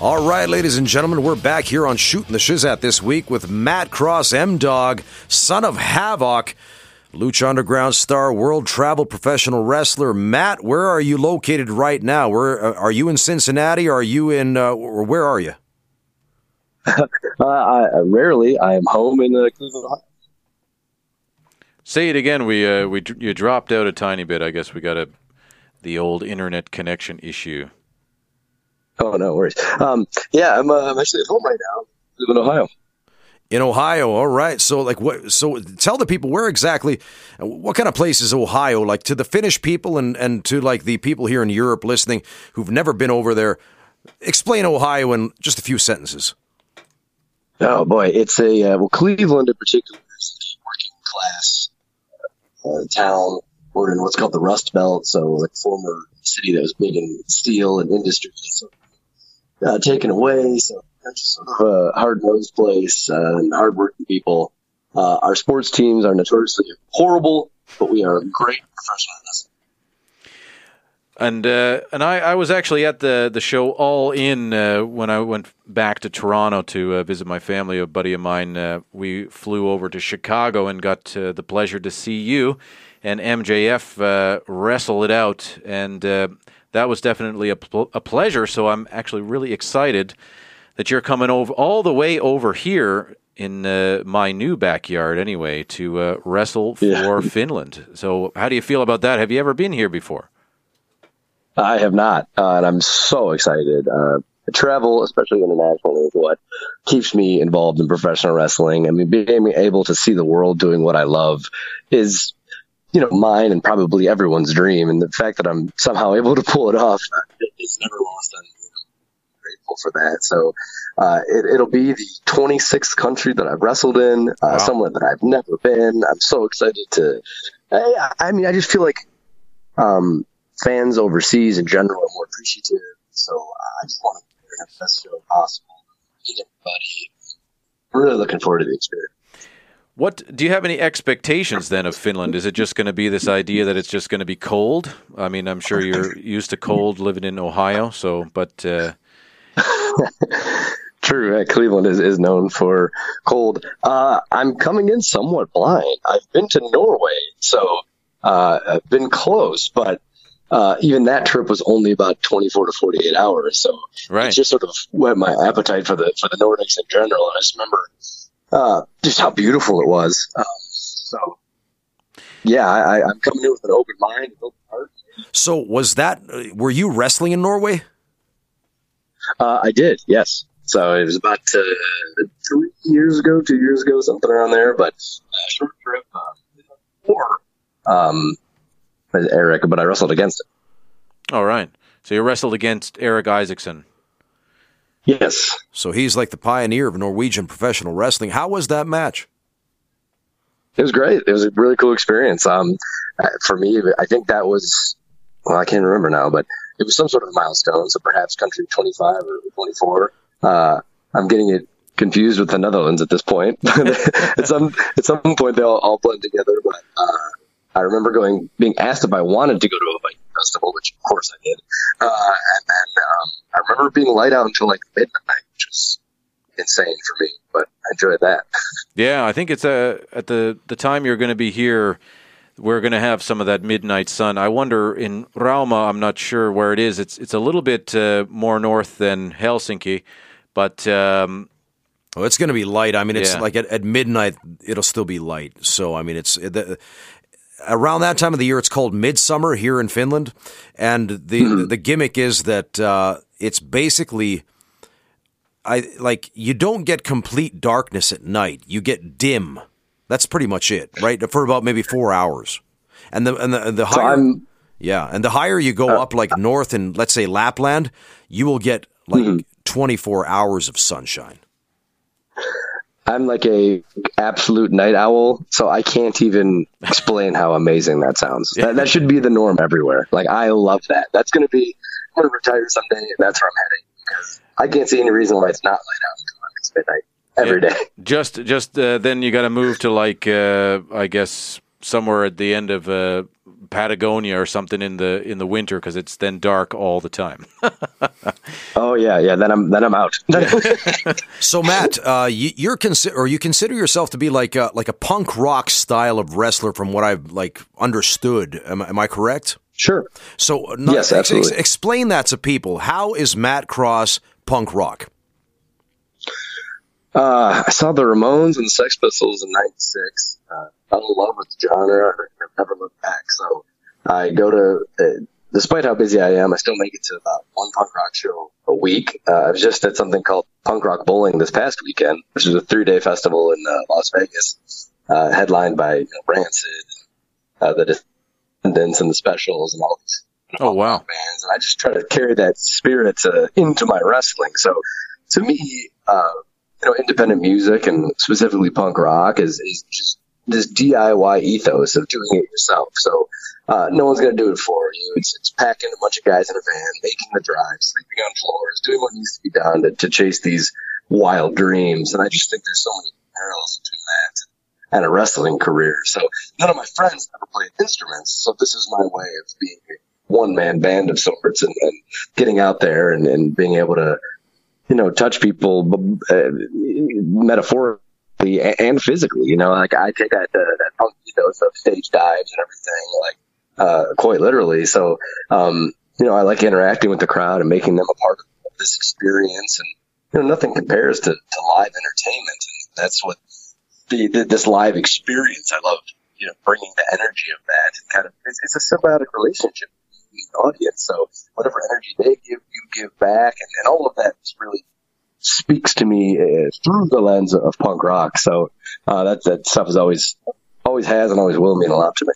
All right, ladies and gentlemen, we're back here on Shooting the Shizzat this week with Matt Cross, M Dog, son of Havoc, Lucha Underground star, world travel professional wrestler. Matt, where are you located right now? Where uh, are you in Cincinnati? Are you in? Uh, where are you? Uh, I, rarely. I am home in uh, Cleveland, Ohio. Say it again. We uh, we you dropped out a tiny bit. I guess we got a the old internet connection issue. Oh no worries. Um, yeah, I'm, uh, I'm actually at home right now. I live in Ohio. In Ohio, all right. So, like, what? So, tell the people where exactly. What kind of place is Ohio? Like to the Finnish people and and to like the people here in Europe listening who've never been over there. Explain Ohio in just a few sentences. Oh boy, it's a uh, well Cleveland in particular is a working class uh, town. We're in what's called the Rust Belt, so like former city that was big in steel and industry. So uh, taken away. So that's sort of a hard nosed place uh, and hard working people. Uh, our sports teams are notoriously horrible, but we are great professionals. And uh, and I, I was actually at the, the show all in uh, when I went back to Toronto to uh, visit my family. A buddy of mine, uh, we flew over to Chicago and got uh, the pleasure to see you and MJF uh, wrestle it out. And that was definitely a, pl- a pleasure. So I'm actually really excited that you're coming over all the way over here in uh, my new backyard anyway to uh, wrestle for yeah. Finland. So how do you feel about that? Have you ever been here before? I have not, uh, and I'm so excited. Uh, travel, especially internationally, is what keeps me involved in professional wrestling. I mean, being able to see the world doing what I love is you know, mine and probably everyone's dream. And the fact that I'm somehow able to pull it off is never lost on me. I'm grateful for that. So uh, it, will be the 26th country that I've wrestled in, uh, wow. somewhere that I've never been. I'm so excited to. I, I mean, I just feel like um, fans overseas in general are more appreciative. So I just want to have the best show possible. Meet everybody. I'm really looking forward to the experience. What do you have any expectations then of Finland? Is it just going to be this idea that it's just going to be cold? I mean, I'm sure you're used to cold living in Ohio, so but. Uh... True, uh, Cleveland is, is known for cold. Uh, I'm coming in somewhat blind. I've been to Norway, so uh, I've been close, but uh, even that trip was only about 24 to 48 hours. So right. it just sort of whet my appetite for the for the Nordics in general. And I just remember uh, just how beautiful it was. Um, so, yeah, I, am coming in with an open mind, open heart. So, was that? Were you wrestling in Norway? Uh, I did, yes. So it was about uh, three years ago, two years ago, something around there. But uh, short trip, uh, or um, Eric, but I wrestled against him. All right. So you wrestled against Eric Isaacson. Yes. So he's like the pioneer of Norwegian professional wrestling. How was that match? It was great. It was a really cool experience. Um, uh, for me, I think that was, well, I can't remember now, but it was some sort of milestone. So perhaps country 25 or 24. Uh, I'm getting it confused with the Netherlands at this point. at some at some point, they all, all blend together. But uh, I remember going being asked if I wanted to go to a Viking festival, which of course I did. Uh, and then um, I remember being light out until like midnight, which is insane for me, but I enjoyed that. yeah, I think it's a, uh, at the the time you're going to be here. We're going to have some of that midnight sun. I wonder in Rauma. I'm not sure where it is. It's it's a little bit uh, more north than Helsinki, but um, Oh, it's going to be light. I mean, it's yeah. like at, at, midnight, it'll still be light. So, I mean, it's the, around that time of the year, it's called midsummer here in Finland, and the mm-hmm. the gimmick is that uh, it's basically. I like you don't get complete darkness at night. You get dim. That's pretty much it, right? For about maybe four hours, and the and the, and the higher, so yeah, and the higher you go uh, up, like north in let's say Lapland, you will get like mm-hmm. twenty four hours of sunshine. I'm like a absolute night owl, so I can't even explain how amazing that sounds. That, that should be the norm everywhere. Like I love that. That's going to be. I'm going to retire someday, and that's where I'm heading because I can't see any reason why it's not light out until it's midnight every day. Just, just uh, then you got to move to like, uh, I guess somewhere at the end of uh, Patagonia or something in the in the winter because it's then dark all the time. oh yeah, yeah. Then I'm then I'm out. so Matt, uh, you, are consider or you consider yourself to be like a, like a punk rock style of wrestler, from what I've like understood. Am, am I correct? Sure. So yes, absolutely. Ex- explain that to people. How is Matt Cross punk rock? Uh, I saw the Ramones and the Sex Pistols in '96. Uh, fell in love with the genre. I've never looked back. So I go to, uh, despite how busy I am, I still make it to about one punk rock show a week. Uh, I was just did something called Punk Rock Bowling this past weekend, which is a three day festival in uh, Las Vegas, uh, headlined by you know, Rancid, uh, the Descendents, and the Specials, and all these. Oh wow! Bands, and I just try to carry that spirit into my wrestling. So, to me, uh, you know, independent music and specifically punk rock is, is just this DIY ethos of doing it yourself. So uh, no one's going to do it for you. It's, it's packing a bunch of guys in a van, making the drive, sleeping on floors, doing what needs to be done to, to chase these wild dreams. And I just think there's so many parallels between that and a wrestling career. So none of my friends ever played instruments. So this is my way of being a one man band of sorts and, and getting out there and, and being able to, you know, touch people uh, metaphorically and physically. You know, like I take that uh, that punk ethos of stage dives and everything, like uh, quite literally. So, um, you know, I like interacting with the crowd and making them a part of this experience. And you know, nothing compares to, to live entertainment, and that's what the, the this live experience. I love, you know, bringing the energy of that. And kind of, it's, it's a symbiotic relationship with the audience. So whatever energy they give, you give back, and, and all of that is really speaks to me uh, through the lens of punk rock. So uh, that that stuff is always always has and always will mean a lot to me.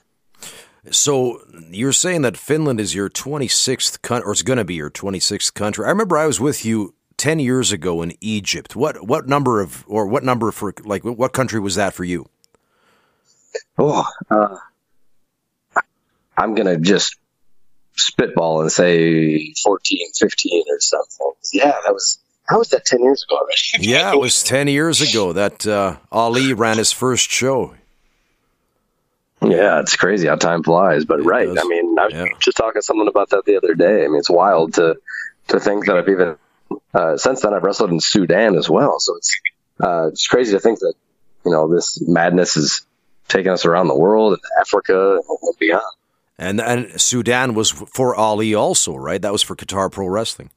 So you're saying that Finland is your 26th country, or it's going to be your 26th country. I remember I was with you 10 years ago in Egypt. What what number of or what number for like what country was that for you? Oh, uh, I'm going to just spitball and say 14, 15 or something. Yeah, that was how was that 10 years ago already? yeah, it was 10 years ago that uh, Ali ran his first show. Yeah, it's crazy how time flies. But it right, does. I mean, I was yeah. just talking to someone about that the other day. I mean, it's wild to to think that I've even uh, since then I've wrestled in Sudan as well. So it's uh, it's crazy to think that you know this madness is taking us around the world and Africa and beyond. And and Sudan was for Ali also, right? That was for Qatar Pro Wrestling.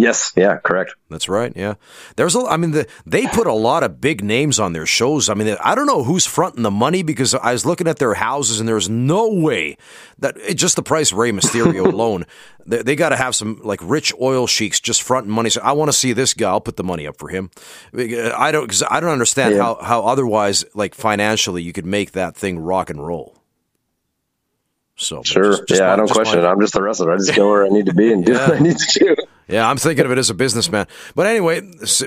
Yes, yeah, correct. That's right. Yeah, there's a. I mean, the, they put a lot of big names on their shows. I mean, I don't know who's fronting the money because I was looking at their houses and there's no way that just the price Rey Mysterio alone, they, they got to have some like rich oil sheiks just fronting money. So I want to see this guy. I'll put the money up for him. I don't because I don't understand yeah. how how otherwise like financially you could make that thing rock and roll. So sure, just, just yeah, my, I don't question my, it. I'm just the wrestler. I just go where I need to be and do yeah. what I need to do. Yeah, I'm thinking of it as a businessman. But anyway,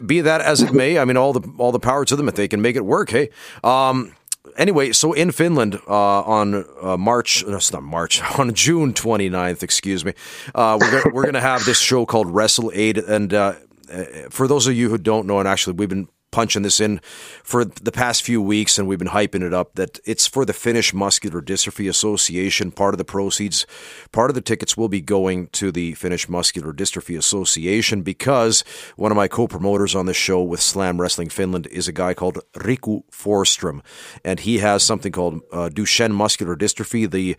be that as it may, I mean, all the all the power to them if they can make it work. Hey, um, anyway, so in Finland uh, on uh, March, no, it's not March, on June 29th, excuse me, uh, we're gonna, we're to have this show called Wrestle Aid, and uh, uh, for those of you who don't know, and actually we've been punching this in for the past few weeks, and we've been hyping it up that it's for the Finnish Muscular Dystrophy Association. Part of the proceeds, part of the tickets will be going to the Finnish Muscular Dystrophy Association because one of my co promoters on this show with Slam Wrestling Finland is a guy called Riku Forstrom, and he has something called uh, Duchenne Muscular Dystrophy. The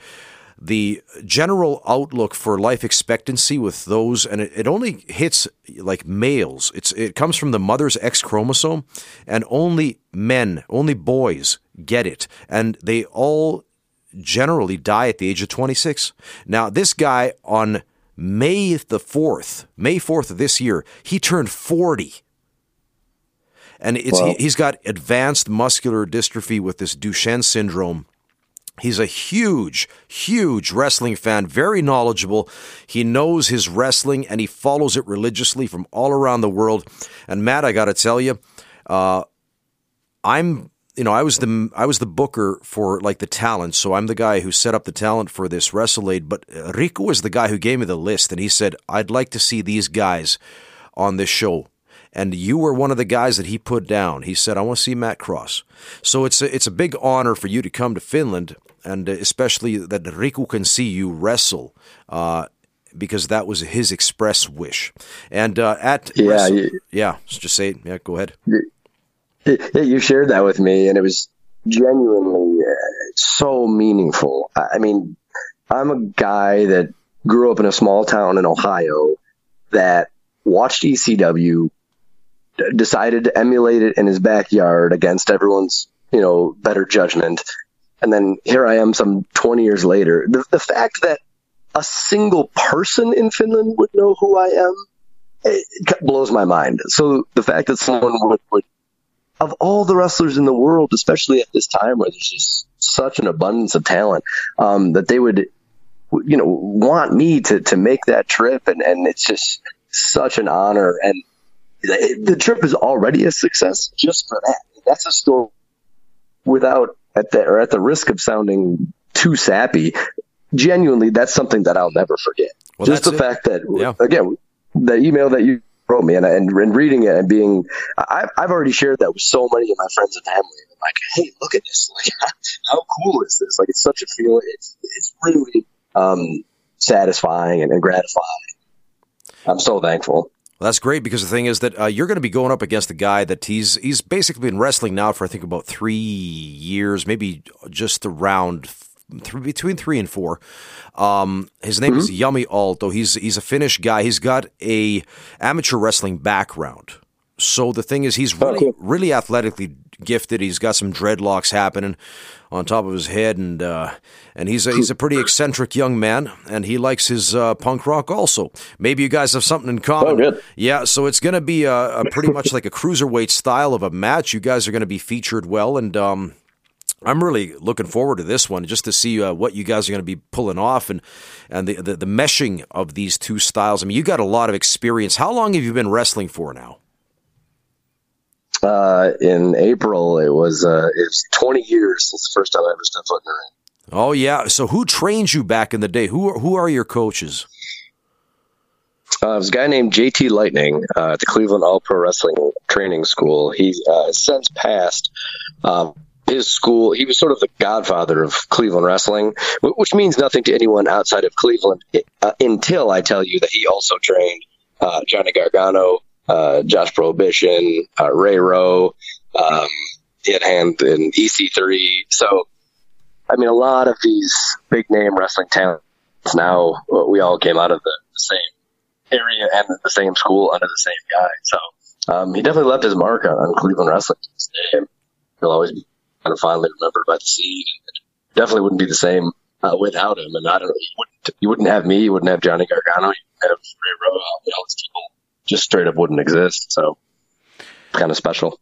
the general outlook for life expectancy with those, and it, it, only hits like males. It's it comes from the mother's X chromosome, and only men, only boys get it, and they all generally die at the age of 26. Now, this guy on May the 4th, May 4th of this year, he turned 40. And it's, he, he's got advanced muscular dystrophy with this Duchenne syndrome He's a huge, huge wrestling fan, very knowledgeable. He knows his wrestling and he follows it religiously from all around the world. And Matt, I got to tell you, uh, I'm you know, I was the I was the booker for like the talent, so I'm the guy who set up the talent for this Wrestle Aid. But Riku was the guy who gave me the list, and he said, "I'd like to see these guys on this show." and you were one of the guys that he put down. He said, "I want to see Matt Cross." So it's a, it's a big honor for you to come to Finland, and especially that Riku can see you wrestle. Uh, because that was his express wish, and uh, at yeah, wrestle, you, yeah, just say it. Yeah, go ahead. You shared that with me, and it was genuinely uh, so meaningful. I mean, I'm a guy that grew up in a small town in Ohio that watched ECW, decided to emulate it in his backyard against everyone's, you know, better judgment. And then here I am some 20 years later. The, the fact that a single person in Finland would know who I am, it blows my mind. So the fact that someone would, would of all the wrestlers in the world, especially at this time where there's just such an abundance of talent, um, that they would, you know, want me to, to make that trip. And, and it's just such an honor. And the trip is already a success just for that. That's a story without at the, or at the risk of sounding too sappy. Genuinely, that's something that I'll never forget. Well, just the it. fact that, yeah. again, the email that you wrote me and, and, and reading it and being, I've, I've already shared that with so many of my friends and family. I'm like, hey, look at this. Like, how cool is this? Like, it's such a feeling. It's, it's really um, satisfying and, and gratifying. I'm so thankful. Well, that's great because the thing is that uh, you're going to be going up against a guy that he's he's basically been wrestling now for I think about three years, maybe just around th- between three and four. Um, his name mm-hmm. is Jami Aalto. He's he's a Finnish guy. He's got a amateur wrestling background. So the thing is, he's really okay. really athletically gifted. He's got some dreadlocks happening on top of his head, and uh, and he's a, he's a pretty eccentric young man, and he likes his uh, punk rock also. Maybe you guys have something in common. Oh, yeah, so it's going to be a, a, pretty much like a cruiserweight style of a match. You guys are going to be featured well, and um, I'm really looking forward to this one just to see uh, what you guys are going to be pulling off and and the, the, the meshing of these two styles. I mean, you got a lot of experience. How long have you been wrestling for now? Uh, in April, it was uh, it was 20 years since the first time I ever stepped foot in the ring. Oh yeah. So who trained you back in the day? Who are, who are your coaches? Uh, was a guy named JT Lightning uh, at the Cleveland All Pro Wrestling Training School. He's uh, since passed. Um, his school, he was sort of the godfather of Cleveland wrestling, which means nothing to anyone outside of Cleveland uh, until I tell you that he also trained uh, Johnny Gargano, uh, Josh Prohibition, uh, Ray Rowe, um, hand in EC3. So, I mean, a lot of these big name wrestling talents now, we all came out of the, same area and the same school under the same guy. So, um, he definitely left his mark on, on Cleveland wrestling. He'll always be kind of fondly remembered by the scene. And definitely wouldn't be the same uh, without him. And I don't know, you wouldn't, wouldn't have me, you wouldn't have Johnny Gargano, you wouldn't have Ray Rowe, all these people just straight up wouldn't exist. So kind of special.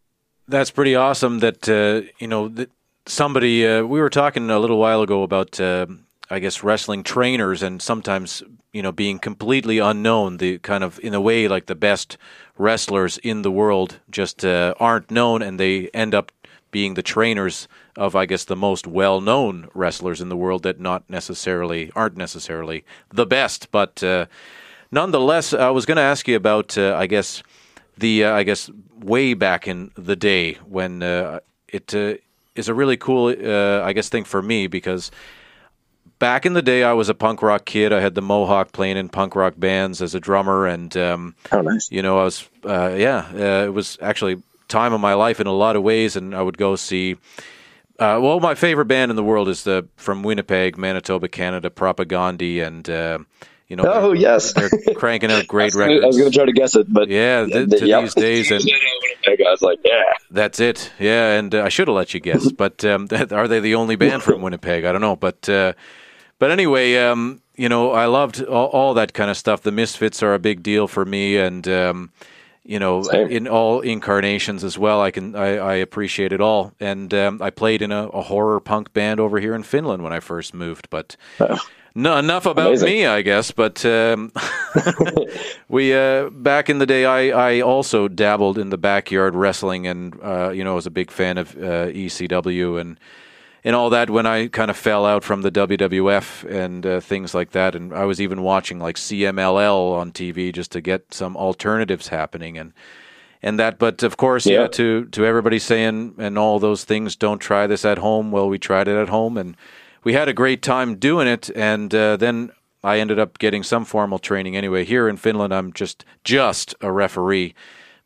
That's pretty awesome that, uh, you know, that somebody, uh, we were talking a little while ago about, uh, I guess, wrestling trainers and sometimes, you know, being completely unknown, the kind of, in a way, like the best wrestlers in the world just uh, aren't known and they end up being the trainers of, I guess, the most well-known wrestlers in the world that not necessarily aren't necessarily the best, but uh, nonetheless, I was going to ask you about, uh, I guess, the uh, I guess way back in the day when uh, it uh, is a really cool, uh, I guess, thing for me because back in the day, I was a punk rock kid. I had the Mohawk playing in punk rock bands as a drummer, and um, oh, nice. You know, I was yeah, it was actually time of my life in a lot of ways, and I would go see. Uh, well, my favorite band in the world is the from Winnipeg, Manitoba, Canada, Propagandhi, and uh, you know. Oh they're, yes, they're cranking out great I records. I was going to try to guess it, but yeah, th- to yep. these days, and I was like, yeah, that's it. Yeah, and uh, I should have let you guess, but um, are they the only band from Winnipeg? I don't know, but uh, but anyway, um, you know, I loved all, all, that kind of stuff. The Misfits are a big deal for me, and um, you know, Same. in all incarnations as well. I can I, I appreciate it all, and um, I played in a, a, horror punk band over here in Finland when I first moved. But oh. No, enough about Amazing. me, I guess. But um, we uh, back in the day, I, I also dabbled in the backyard wrestling, and uh, you know, was a big fan of uh, ECW and and all that when I kind of fell out from the WWF and uh, things like that. And I was even watching like CMLL on TV just to get some alternatives happening. And and that. But of course, yeah. yeah, to to everybody saying and all those things, don't try this at home. Well, we tried it at home, and we had a great time doing it. And uh, then I ended up getting some formal training anyway. Here in Finland, I'm just just a referee,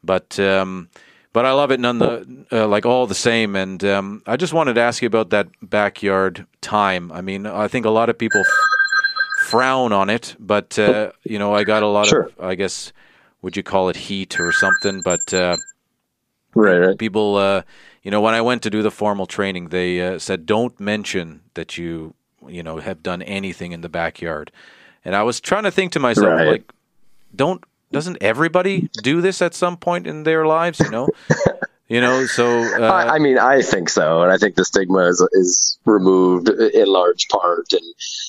but. Um, but I love it none the uh, like all the same. And um, I just wanted to ask you about that backyard time. I mean, I think a lot of people f- frown on it, but uh, you know, I got a lot sure. of, I guess, would you call it heat or something? But uh, right, right. people, uh, you know, when I went to do the formal training, they uh, said, "Don't mention that you, you know, have done anything in the backyard." And I was trying to think to myself, right. like, don't doesn't everybody do this at some point in their lives? You know, you know. So uh, I, I, mean, I think so, and I think the stigma is is removed in large part, and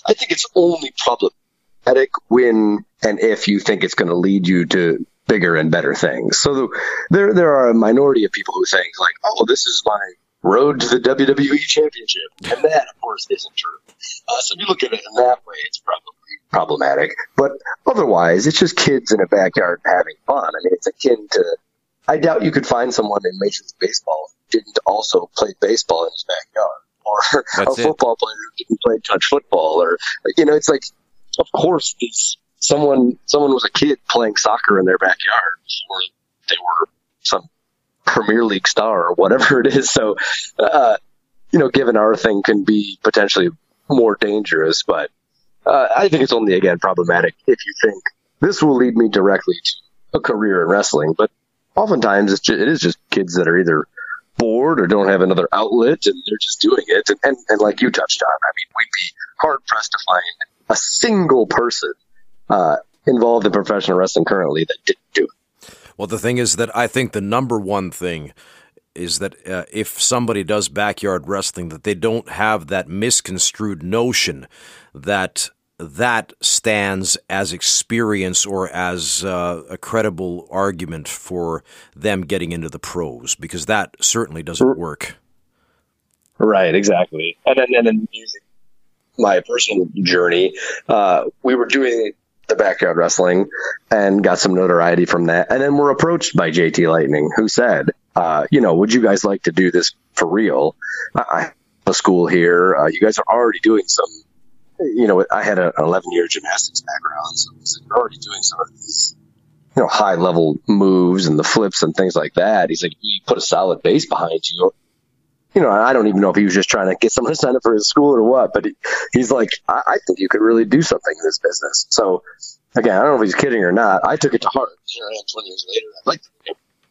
I think it's only problematic when and if you think it's going to lead you to bigger and better things. So the, there there are a minority of people who think like, oh, this is my road to the WWE Championship, and that of course isn't true. Uh, so if you look at it in that way, it's probably problematic. But otherwise, it's just kids in a backyard having fun. I mean, it's akin to. I doubt you could find someone in Major League Baseball who didn't also play baseball in his backyard, or That's a football it. player who didn't play touch football, or you know, it's like, of course, these someone someone was a kid playing soccer in their backyard, or they were some Premier League star or whatever it is. So, uh, you know, given our thing can be potentially more dangerous, but uh, I think it's only again problematic if you think this will lead me directly to a career in wrestling. But oftentimes it's just, it is just kids that are either bored or don't have another outlet and they're just doing it. And, and, and like you touched on, I mean, we'd be hard pressed to find a single person uh, involved in professional wrestling currently that didn't do it. Well, the thing is that I think the number one thing is that uh, if somebody does backyard wrestling, that they don't have that misconstrued notion that that stands as experience or as uh, a credible argument for them getting into the pros because that certainly doesn't work. Right, exactly. And then, and then using my personal journey, uh, we were doing the backyard wrestling and got some notoriety from that. And then we're approached by JT Lightning, who said, uh, you know, would you guys like to do this for real? I have a school here. Uh, you guys are already doing some you know, I had an 11 year gymnastics background, so you're already doing some of these, you know, high level moves and the flips and things like that. He's like, you put a solid base behind you. You know, I don't even know if he was just trying to get someone to sign up for his school or what, but he, he's like, I, I think you could really do something in this business. So, again, I don't know if he's kidding or not. I took it to heart. Here I am 20 years later. I'm like,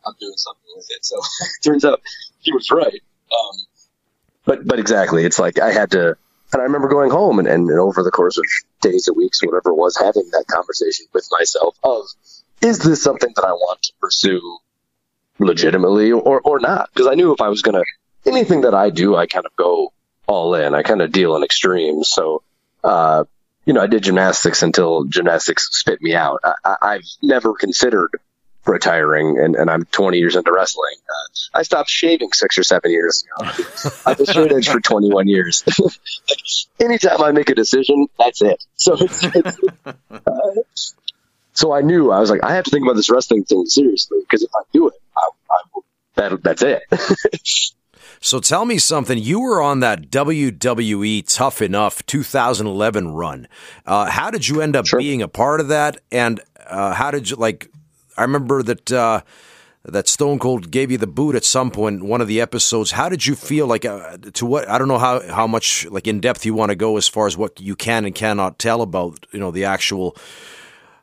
I'm doing something with it. So, it turns out he was right. Um, but, but exactly, it's like I had to, and I remember going home and, and, and over the course of days or weeks, whatever it was, having that conversation with myself of, is this something that I want to pursue legitimately or, or not? Because I knew if I was going to, anything that I do, I kind of go all in. I kind of deal in extremes. So, uh, you know, I did gymnastics until gymnastics spit me out. I, I've never considered retiring and, and I'm 20 years into wrestling. Uh, I stopped shaving six or seven years ago. I've been straight edge for 21 years. anytime I make a decision, that's it. So it's, it's uh, so I knew I was like, I have to think about this wrestling thing seriously because if I do it, I, I will, that, that's it. So tell me something. You were on that WWE Tough Enough 2011 run. Uh, how did you end up sure. being a part of that? And uh, how did you like? I remember that uh, that Stone Cold gave you the boot at some point in one of the episodes. How did you feel? Like uh, to what? I don't know how how much like in depth you want to go as far as what you can and cannot tell about you know the actual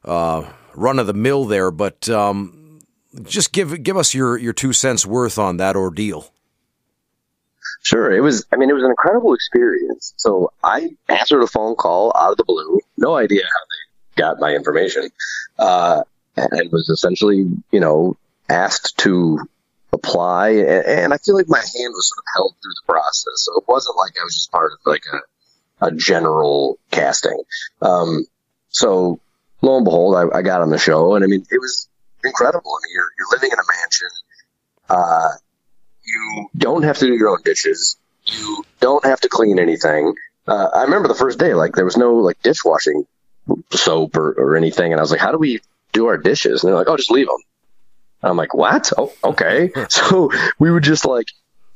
uh, run of the mill there, but um, just give give us your your two cents worth on that ordeal. Sure. It was, I mean, it was an incredible experience. So I answered a phone call out of the blue. No idea how they got my information. Uh, and was essentially, you know, asked to apply. And, I feel like my hand was sort of held through the process. So it wasn't like I was just part of like a, a general casting. Um, so lo and behold, I, I, got on the show and I mean, it was incredible. I mean, you're, you're living in a mansion. Uh, you don't have to do your own dishes. You don't have to clean anything. Uh, I remember the first day, like there was no like dishwashing soap or, or anything. And I was like, how do we do our dishes. And they're like, oh, just leave them. I'm like, what? Oh, okay. so we would just like,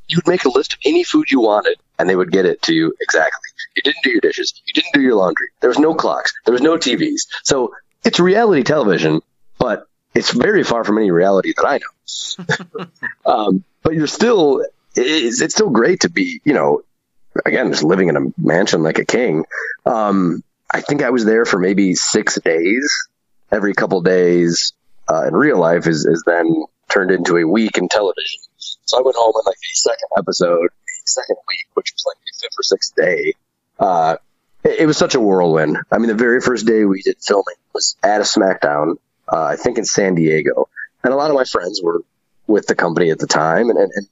you would make a list of any food you wanted and they would get it to you exactly. You didn't do your dishes. You didn't do your laundry. There was no clocks. There was no TVs. So it's reality television, but it's very far from any reality that I know. um, but you're still, it's, it's, still great to be, you know, again, just living in a mansion like a king. Um, I think I was there for maybe six days. Every couple days uh, in real life is, is then turned into a week in television. So I went home on like the second episode, the second week, which was like the fifth or sixth day. Uh, it, it, was such a whirlwind. I mean, the very first day we did filming was at a SmackDown, uh, I think in San Diego. And a lot of my friends were with the company at the time. And, and, and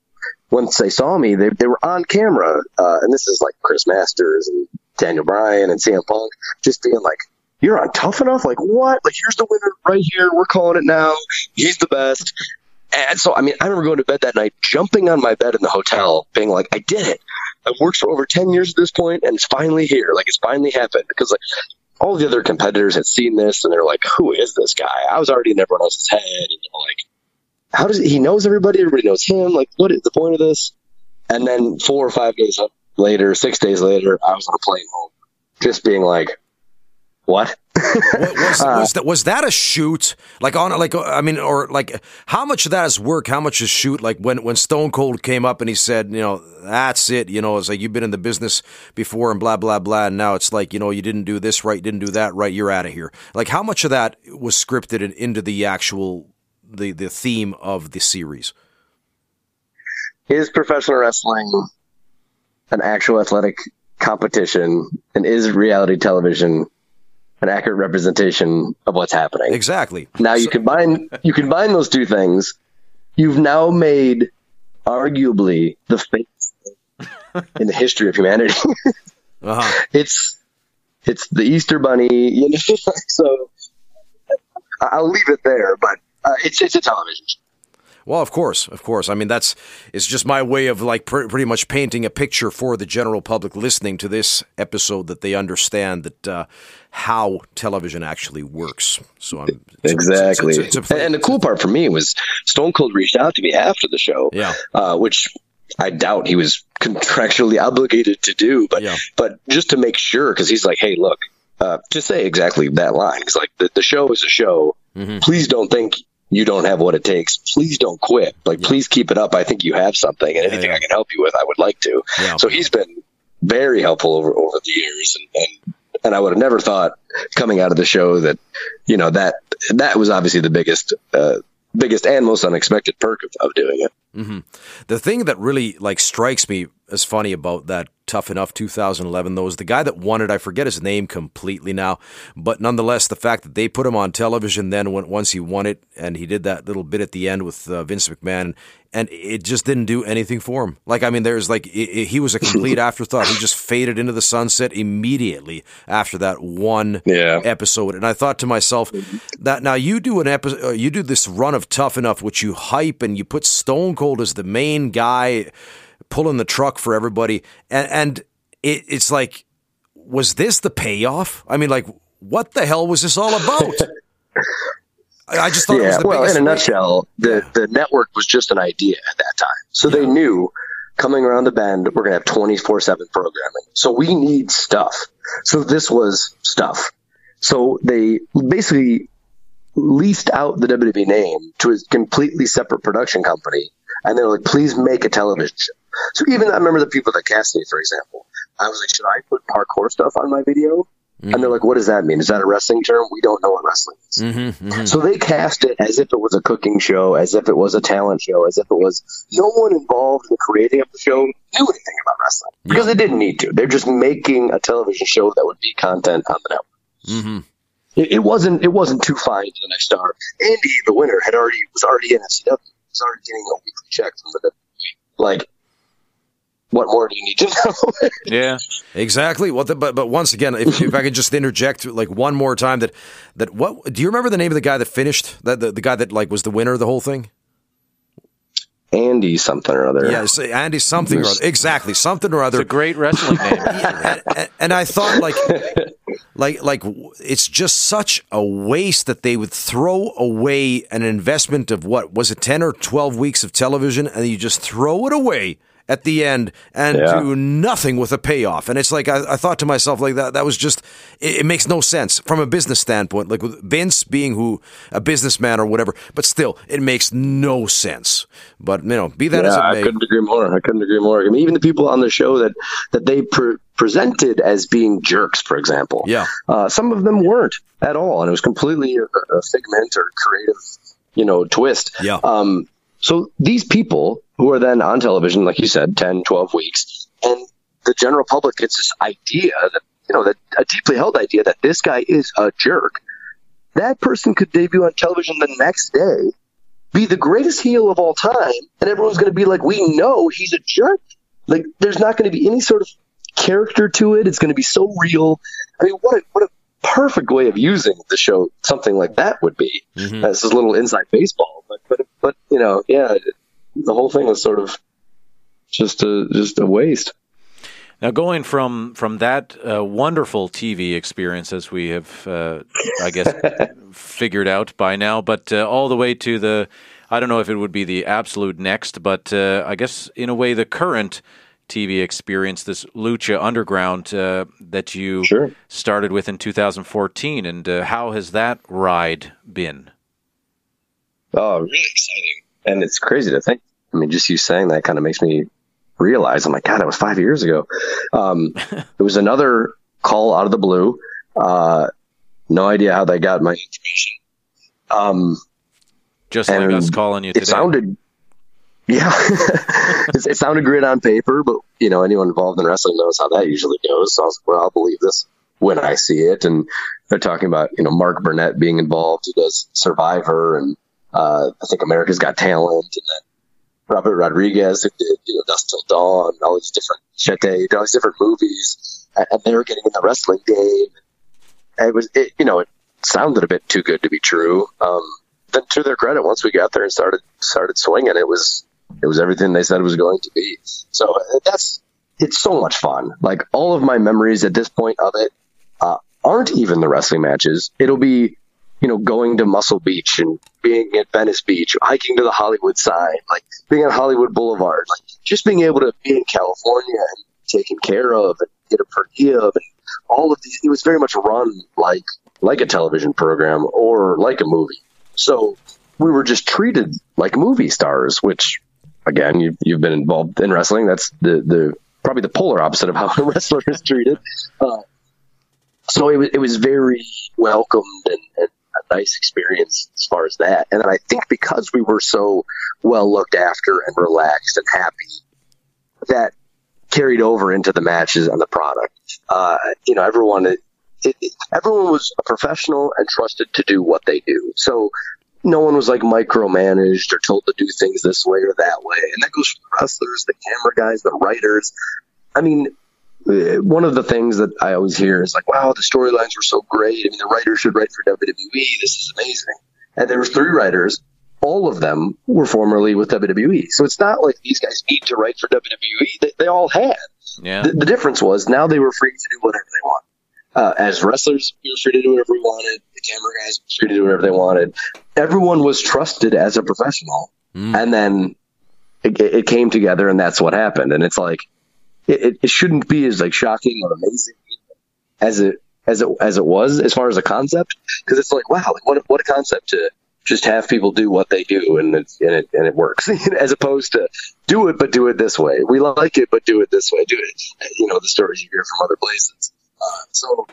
once they saw me, they, they were on camera. Uh, and this is like Chris Masters and Daniel Bryan and CM Punk just being like, you're on tough enough? Like what? Like here's the winner right here. We're calling it now. He's the best. And so, I mean, I remember going to bed that night, jumping on my bed in the hotel, being like, I did it. I've worked for over 10 years at this point, and it's finally here. Like, it's finally happened. Because, like, all the other competitors had seen this, and they're like, who is this guy? I was already in everyone else's head. And like, how does he knows everybody? Everybody knows him. Like, what is the point of this? And then four or five days later, six days later, I was on a plane home, just being like, what? was, uh, was, that was that a shoot? Like on like I mean, or like how much of that is work? How much is shoot? Like when when Stone Cold came up and he said, you know, that's it. You know, it's like you've been in the business before and blah blah blah. And now it's like you know you didn't do this right, didn't do that right. You're out of here. Like how much of that was scripted and into the actual the the theme of the series? Is professional wrestling an actual athletic competition, and is reality television an accurate representation of what's happening. Exactly. Now you combine you combine those two things, you've now made arguably the face in the history of humanity. uh-huh. It's it's the Easter Bunny, you know. so I'll leave it there, but uh, it's it's a television show. Well, of course, of course. I mean, that's it's just my way of like pr- pretty much painting a picture for the general public listening to this episode that they understand that uh, how television actually works. So I'm exactly. It's, it's, it's, and the cool part for me was Stone Cold reached out to me after the show, yeah, uh, which I doubt he was contractually obligated to do, but yeah. but just to make sure, because he's like, hey, look, uh, to say exactly that line. He's like, the, the show is a show. Mm-hmm. Please don't think you don't have what it takes. Please don't quit. Like, yeah. please keep it up. I think you have something, and anything yeah, I can help you with, I would like to. So he's been very helpful over over the years, and, and and I would have never thought coming out of the show that you know that that was obviously the biggest uh, biggest and most unexpected perk of, of doing it. Mm-hmm. The thing that really like strikes me as funny about that Tough Enough 2011 though is the guy that won it. I forget his name completely now, but nonetheless, the fact that they put him on television then when, once he won it, and he did that little bit at the end with uh, Vince McMahon, and it just didn't do anything for him. Like I mean, there's like it, it, he was a complete afterthought. He just faded into the sunset immediately after that one yeah. episode, and I thought to myself that now you do an episode, uh, you do this run of Tough Enough, which you hype and you put Stone Cold as the main guy pulling the truck for everybody, and, and it, it's like, was this the payoff? I mean, like, what the hell was this all about? I just thought yeah, well, in a nutshell, the, yeah. the network was just an idea at that time. So yeah. they knew coming around the bend, we're going to have 24 7 programming. So we need stuff. So this was stuff. So they basically leased out the WWE name to a completely separate production company. And they're like, please make a television show. So even I remember the people that cast me, for example. I was like, should I put parkour stuff on my video? Mm-hmm. And they're like, what does that mean? Is that a wrestling term? We don't know what wrestling is. Mm-hmm, mm-hmm. So they cast it as if it was a cooking show, as if it was a talent show, as if it was no one involved in creating of the show knew anything about wrestling because they didn't need to. They're just making a television show that would be content on the network. Mm-hmm. It, it, wasn't. It wasn't too fine to the next star. Andy, the winner, had already was already in FCW. Was already getting a weekly check from the like what more do you need to know? yeah, exactly. What the, but but once again, if, if I could just interject like one more time, that that what do you remember the name of the guy that finished that the, the guy that like was the winner of the whole thing? Andy something or other. Yes, Andy something or other. Exactly, something or other. It's a great wrestling name. and, and, and I thought like Like, like it's just such a waste that they would throw away an investment of what was it, ten or twelve weeks of television, and you just throw it away at the end and yeah. do nothing with a payoff. And it's like I, I, thought to myself, like that that was just it, it, makes no sense from a business standpoint. Like with Vince being who a businessman or whatever, but still, it makes no sense. But you know, be that yeah, as it may, I couldn't agree more. I couldn't agree more. I mean, even the people on the show that that they pre- presented as being jerks, for example, yeah, uh, some of them weren't at all, and it was completely a, a figment or creative, you know, twist. Yeah. Um, so these people who are then on television, like you said, 10, 12 weeks, and the general public gets this idea that, you know, that a deeply held idea that this guy is a jerk. That person could debut on television the next day, be the greatest heel of all time, and everyone's going to be like, we know he's a jerk. Like, there's not going to be any sort of character to it. It's going to be so real. I mean, what a, what a perfect way of using the show something like that would be. Mm-hmm. This is a little inside baseball, but but but you know, yeah, the whole thing was sort of just a just a waste. Now, going from from that uh, wonderful TV experience, as we have, uh, I guess, figured out by now, but uh, all the way to the, I don't know if it would be the absolute next, but uh, I guess in a way the current TV experience, this Lucha Underground uh, that you sure. started with in 2014, and uh, how has that ride been? Oh, really exciting, and it's crazy to think. I mean, just you saying that kind of makes me realize. I'm like, God, that was five years ago. Um, it was another call out of the blue. Uh, no idea how they got my information. Um, just like us calling you today. It sounded yeah, it sounded great on paper, but you know anyone involved in wrestling knows how that usually goes. So I was like, well, I'll believe this when I see it. And they're talking about you know Mark Burnett being involved, who does Survivor, and uh, I think America's Got Talent, and then Robert Rodriguez who did you know Dusk Till Dawn, all these different shit, all these different movies, and they were getting in the wrestling game. And it was it, you know it sounded a bit too good to be true. Um, then to their credit, once we got there and started started swinging, it was it was everything they said it was going to be. So uh, that's it's so much fun. Like all of my memories at this point of it uh, aren't even the wrestling matches. It'll be you know going to Muscle Beach and being at Venice Beach, hiking to the Hollywood sign, like being on Hollywood Boulevard, like just being able to be in California and taken care of and get a per diem and all of these. It was very much run like like a television program or like a movie. So we were just treated like movie stars, which again, you've, you've been involved in wrestling. That's the, the probably the polar opposite of how a wrestler is treated. Uh, so it was, it was very welcomed and, and, nice experience as far as that. And then I think because we were so well looked after and relaxed and happy, that carried over into the matches and the product. Uh, you know, everyone, it, it, everyone was a professional and trusted to do what they do. So no one was like micromanaged or told to do things this way or that way. And that goes for the wrestlers, the camera guys, the writers. I mean, one of the things that I always hear is like, wow, the storylines were so great. I mean, the writers should write for WWE. This is amazing. And there were three writers. All of them were formerly with WWE. So it's not like these guys need to write for WWE. They, they all had. Yeah. The, the difference was now they were free to do whatever they want. Uh, as wrestlers, we were free to do whatever we wanted. The camera guys were free to do whatever they wanted. Everyone was trusted as a professional, mm. and then it, it, came together, and that's what happened. And it's like it, it shouldn't be as like shocking or amazing as it as it as it was as far as a concept, because it's like wow, like what what a concept to just have people do what they do and it, and it, and it works as opposed to do it but do it this way we like it but do it this way do it you know the stories you hear from other places uh, so,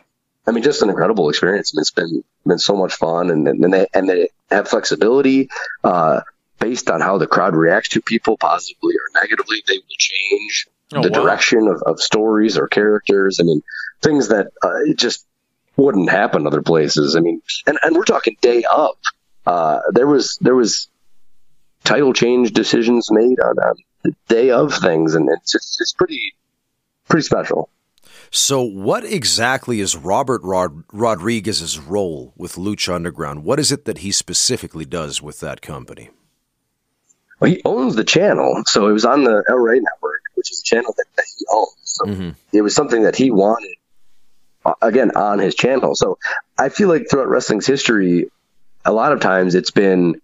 I mean, just an incredible experience. And it's been been so much fun, and and they and they have flexibility uh, based on how the crowd reacts to people, positively or negatively. They will change oh, the wow. direction of, of stories or characters. I mean, things that uh, it just wouldn't happen other places. I mean, and and we're talking day up. Uh, there was there was title change decisions made on, on the day of things, and it's just, it's pretty pretty special. So, what exactly is Robert Rod- Rodriguez's role with Lucha Underground? What is it that he specifically does with that company? Well, he owns the channel, so it was on the El Rey network, which is a channel that, that he owns. So mm-hmm. it was something that he wanted uh, again on his channel. So I feel like throughout wrestling's history, a lot of times it's been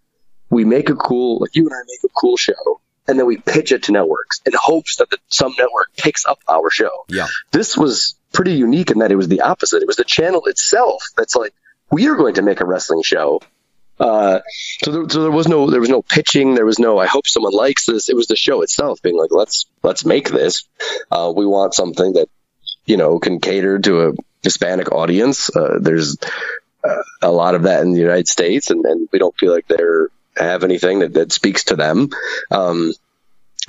we make a cool like you and I make a cool show and then we pitch it to networks in hopes that the, some network picks up our show. Yeah. This was pretty unique in that it was the opposite. It was the channel itself that's like, we are going to make a wrestling show. Uh, so, there, so there was no there was no pitching. There was no I hope someone likes this. It was the show itself being like let's let's make this. Uh, we want something that you know can cater to a Hispanic audience. Uh, there's uh, a lot of that in the United States, and, and we don't feel like they're have anything that, that speaks to them. Um,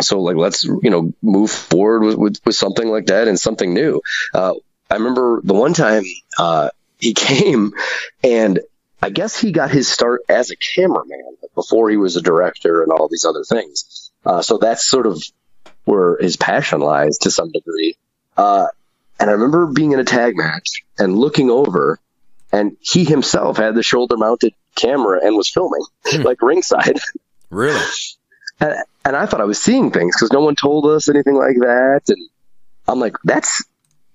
so like let's you know move forward with, with, with something like that and something new. Uh, I remember the one time uh, he came, and I guess he got his start as a cameraman before he was a director and all these other things. Uh, so that's sort of where his passion lies to some degree. Uh, and I remember being in a tag match and looking over, and he himself had the shoulder mounted camera and was filming hmm. like ringside. Really? and, and I thought I was seeing things because no one told us anything like that. And I'm like, that's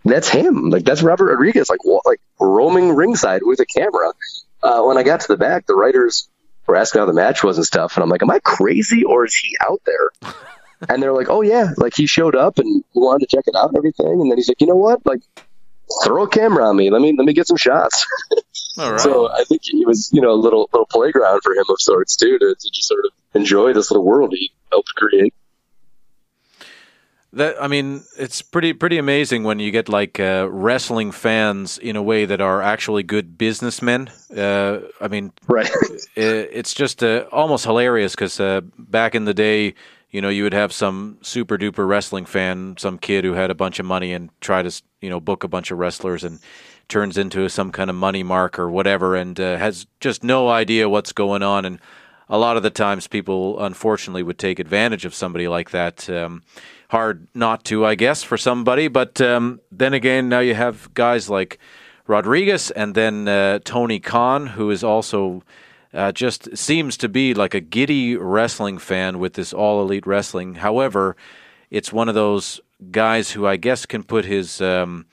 that's him. Like that's Robert Rodriguez. Like like roaming ringside with a camera. Uh, when I got to the back, the writers were asking how the match was and stuff, and I'm like, am I crazy or is he out there? and they're like, oh yeah, like he showed up and wanted to check it out and everything. And then he's like, you know what, like throw a camera on me. Let me let me get some shots. So I think it was you know a little little playground for him of sorts too to, to just sort of enjoy this little world he helped create. That I mean, it's pretty pretty amazing when you get like uh, wrestling fans in a way that are actually good businessmen. Uh, I mean, right? It, it's just uh, almost hilarious because uh, back in the day, you know, you would have some super duper wrestling fan, some kid who had a bunch of money and try to you know book a bunch of wrestlers and turns into some kind of money mark or whatever, and uh, has just no idea what's going on and a lot of the times people unfortunately would take advantage of somebody like that. Um, hard not to, I guess, for somebody. But um, then again, now you have guys like Rodriguez and then uh, Tony Khan, who is also uh, just seems to be like a giddy wrestling fan with this all elite wrestling. However, it's one of those guys who I guess can put his um,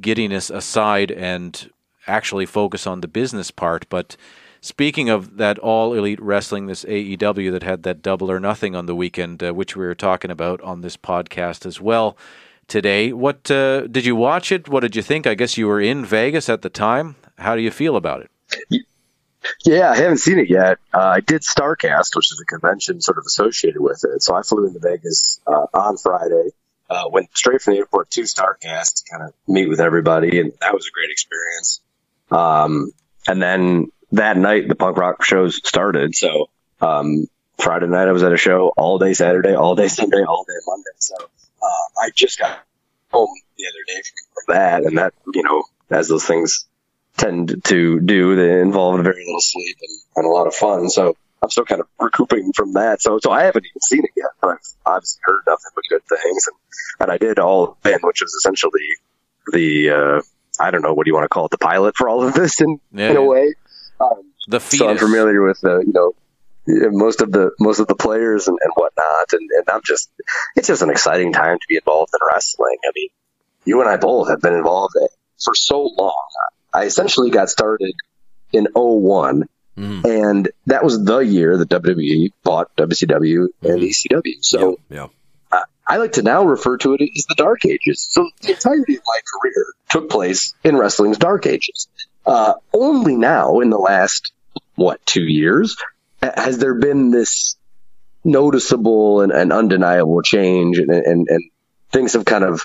giddiness aside and actually focus on the business part. But Speaking of that all elite wrestling, this AEW that had that double or nothing on the weekend, uh, which we were talking about on this podcast as well today. What uh, did you watch it? What did you think? I guess you were in Vegas at the time. How do you feel about it? Yeah, I haven't seen it yet. Uh, I did Starcast, which is a convention sort of associated with it. So I flew into Vegas uh, on Friday. Uh, went straight from the airport to Starcast to kind of meet with everybody, and that was a great experience. Um, and then that night the punk rock shows started. So um, Friday night I was at a show all day Saturday, all day Sunday, all day Monday. So uh, I just got home the other day from that, and that you know as those things tend to do, they involve very little sleep and, and a lot of fun. So I'm still kind of recouping from that. So so I haven't even seen it yet, but I've obviously heard nothing but good things, and and I did all in, which was essentially the uh, I don't know what do you want to call it, the pilot for all of this in yeah. in a way. Um, the fetus. So I'm familiar with the, you know, most of the most of the players and, and whatnot, and, and I'm just, it's just an exciting time to be involved in wrestling. I mean, you and I both have been involved in for so long. I essentially got started in 01, mm. and that was the year that WWE bought WCW and mm-hmm. ECW. So yeah, yeah. I like to now refer to it as the Dark Ages. So the entirety of my career took place in wrestling's Dark Ages. Uh, only now, in the last what two years, has there been this noticeable and, and undeniable change, and, and, and things have kind of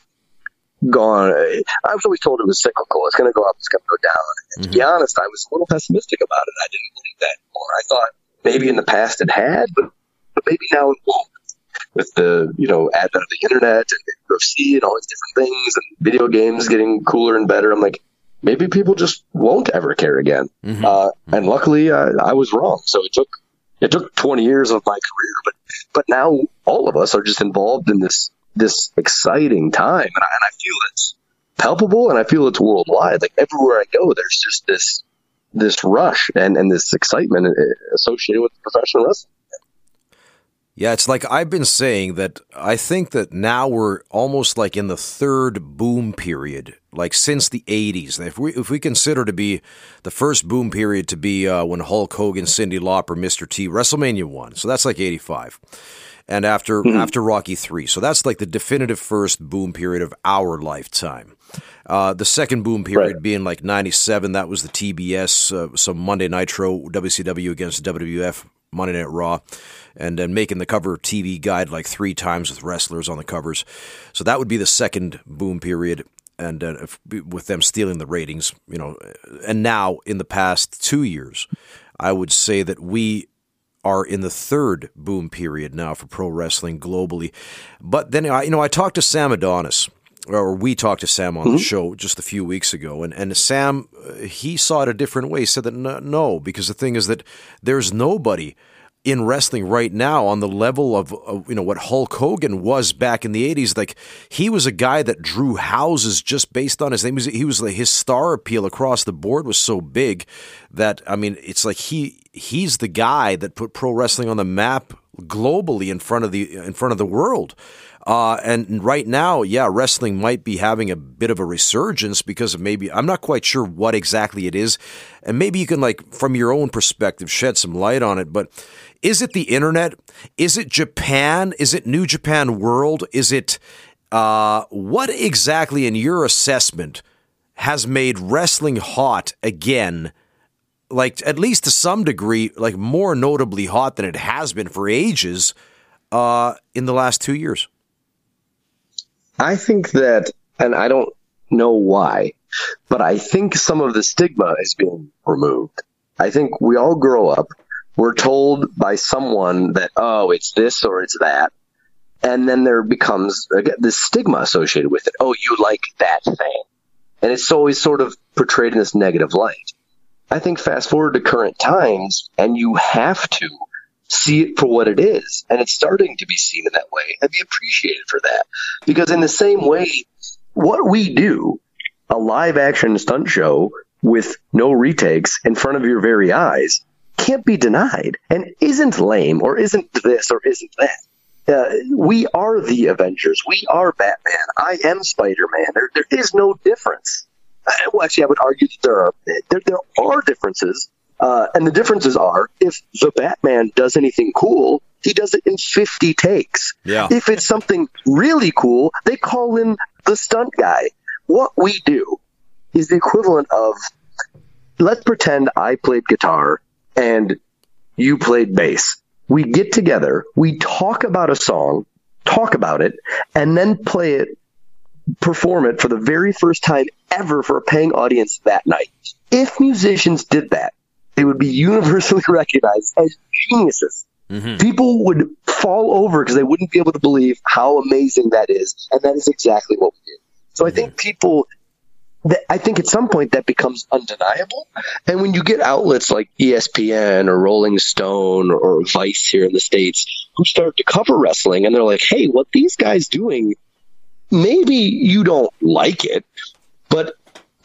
gone. I was always told it was cyclical. It's going to go up. It's going to go down. And mm-hmm. to be mm-hmm. honest, I was a little pessimistic about it. I didn't believe that anymore. I thought maybe in the past it had, but, but maybe now it won't. With the you know advent of the internet and UFC and all these different things and video games getting cooler and better, I'm like, maybe people just won't ever care again. Mm-hmm. Uh, and luckily, uh, I was wrong. So it took it took 20 years of my career, but but now all of us are just involved in this this exciting time, and I, and I feel it's palpable, and I feel it's worldwide. Like everywhere I go, there's just this this rush and and this excitement uh, associated with professional wrestling. Yeah, it's like I've been saying that I think that now we're almost like in the third boom period, like since the 80s. If we if we consider to be the first boom period to be uh, when Hulk Hogan, Cyndi Lauper, Mr. T, WrestleMania 1. So that's like 85. And after mm-hmm. after Rocky 3. So that's like the definitive first boom period of our lifetime. Uh, the second boom period right. being like 97, that was the TBS, uh, some Monday Nitro, WCW against WWF, Monday Night Raw and then making the cover TV guide like three times with wrestlers on the covers. So that would be the second boom period. And uh, if, with them stealing the ratings, you know, and now in the past two years, I would say that we are in the third boom period now for pro wrestling globally. But then, you know, I talked to Sam Adonis, or we talked to Sam on mm-hmm. the show just a few weeks ago, and, and Sam, uh, he saw it a different way. He said that no, because the thing is that there's nobody in wrestling right now on the level of, of, you know what Hulk Hogan was back in the 80s like he was a guy that drew houses just based on his name he was like his star appeal across the board was so big that I mean it's like he he's the guy that put pro wrestling on the map globally in front of the in front of the world uh, and right now, yeah, wrestling might be having a bit of a resurgence because of maybe I'm not quite sure what exactly it is, and maybe you can like from your own perspective shed some light on it. But is it the internet? Is it Japan? Is it New Japan World? Is it uh, what exactly, in your assessment, has made wrestling hot again? Like at least to some degree, like more notably hot than it has been for ages uh, in the last two years. I think that, and I don't know why, but I think some of the stigma is being removed. I think we all grow up we're told by someone that, oh, it's this or it's that. And then there becomes this stigma associated with it. Oh, you like that thing. And it's always sort of portrayed in this negative light. I think fast forward to current times and you have to see it for what it is. And it's starting to be seen in that way and be appreciated for that. Because in the same way, what we do, a live action stunt show with no retakes in front of your very eyes, can't be denied and isn't lame or isn't this or isn't that. Uh, we are the Avengers. We are Batman. I am Spider Man. There, there is no difference. Uh, well, actually, I would argue that there are there, there are differences, uh, and the differences are if the Batman does anything cool, he does it in 50 takes. Yeah. If it's something really cool, they call in the stunt guy. What we do is the equivalent of let's pretend I played guitar and you played bass. We get together, we talk about a song, talk about it, and then play it, perform it for the very first time ever for a paying audience that night. If musicians did that, they would be universally recognized as geniuses. Mm-hmm. People would fall over because they wouldn't be able to believe how amazing that is. And that is exactly what we did. So mm-hmm. I think people I think at some point that becomes undeniable. And when you get outlets like ESPN or Rolling Stone or Vice here in the States who start to cover wrestling and they're like, hey, what these guys doing, maybe you don't like it, but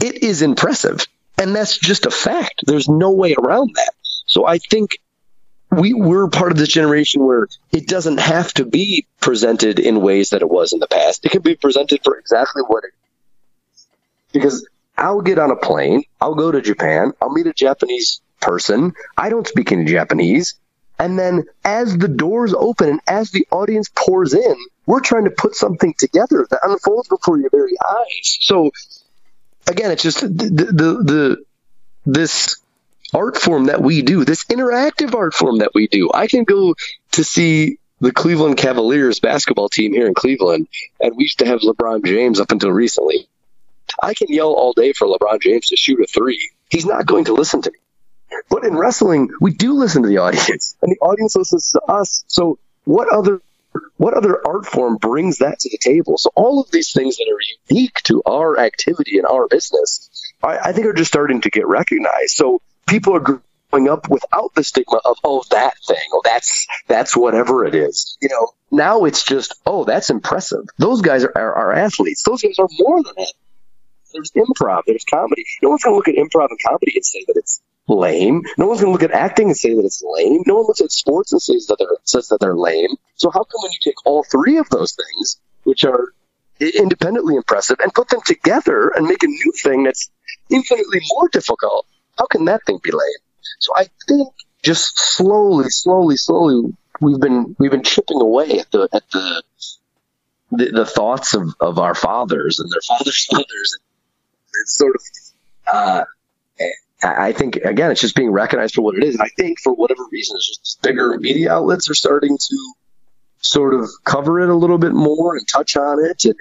it is impressive. And that's just a fact. There's no way around that. So I think we, we're part of this generation where it doesn't have to be presented in ways that it was in the past. It can be presented for exactly what it because I'll get on a plane, I'll go to Japan, I'll meet a Japanese person. I don't speak any Japanese. And then as the doors open and as the audience pours in, we're trying to put something together that unfolds before your very eyes. So again, it's just the, the, the this art form that we do, this interactive art form that we do. I can go to see the Cleveland Cavaliers basketball team here in Cleveland, and we used to have LeBron James up until recently. I can yell all day for LeBron James to shoot a three. He's not going to listen to me. But in wrestling, we do listen to the audience, and the audience listens to us. So what other what other art form brings that to the table? So all of these things that are unique to our activity and our business, I, I think are just starting to get recognized. So people are growing up without the stigma of oh that thing, oh that's that's whatever it is. You know, now it's just oh that's impressive. Those guys are, are, are athletes. Those guys are more than that there's improv, there's comedy. No one's going to look at improv and comedy and say that it's lame. No one's going to look at acting and say that it's lame. No one looks at sports and says that they're says that they're lame. So how come when you take all three of those things, which are independently impressive, and put them together and make a new thing that's infinitely more difficult, how can that thing be lame? So I think just slowly, slowly, slowly, we've been we've been chipping away at the at the the, the thoughts of, of our fathers and their fathers' fathers. It's sort of uh, I think again, it's just being recognized for what it is. And I think for whatever reason, it's just bigger media outlets are starting to sort of cover it a little bit more and touch on it, and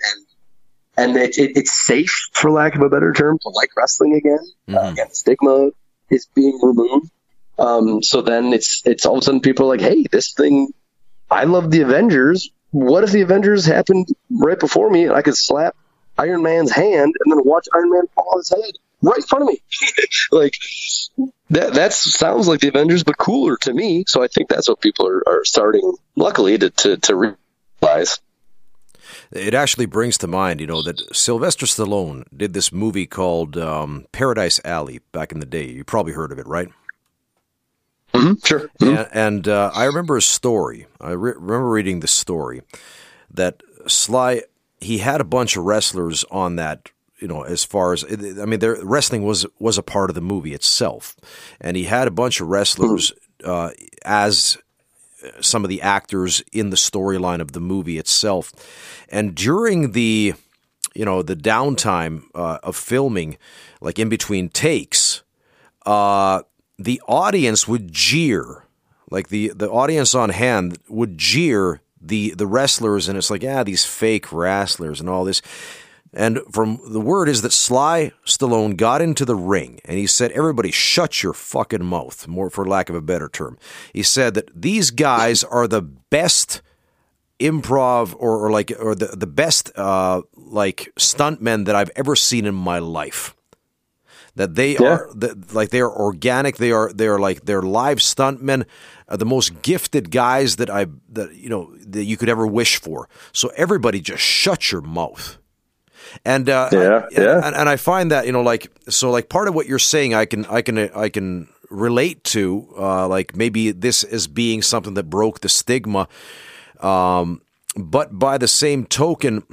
and, and it, it, it's safe, for lack of a better term, to like wrestling again. Mm-hmm. Uh, again, the stigma is being removed. Um, so then it's it's all of a sudden people are like, hey, this thing, I love the Avengers. What if the Avengers happened right before me and I could slap Iron Man's hand and then watch Iron Man fall on his head? Right in front of me. like that that sounds like the Avengers, but cooler to me. So I think that's what people are, are starting, luckily, to, to, to realize. It actually brings to mind, you know, that Sylvester Stallone did this movie called um, Paradise Alley back in the day. You probably heard of it, right? Mm-hmm, sure. Mm-hmm. And, and uh, I remember a story. I re- remember reading the story that Sly he had a bunch of wrestlers on that you know, as far as I mean, there wrestling was was a part of the movie itself, and he had a bunch of wrestlers uh, as some of the actors in the storyline of the movie itself, and during the you know the downtime uh, of filming, like in between takes, uh, the audience would jeer, like the the audience on hand would jeer the the wrestlers, and it's like, yeah, these fake wrestlers and all this. And from the word is that Sly Stallone got into the ring and he said, Everybody shut your fucking mouth, more for lack of a better term. He said that these guys are the best improv or, or like or the, the best uh, like stuntmen that I've ever seen in my life. That they yeah. are that, like they are organic, they are they are like they're live stuntmen, uh, the most gifted guys that I that you know that you could ever wish for. So everybody just shut your mouth. And uh, yeah, I, yeah. And, and I find that you know, like, so, like, part of what you're saying, I can, I can, I can relate to, uh, like, maybe this as being something that broke the stigma. Um, but by the same token,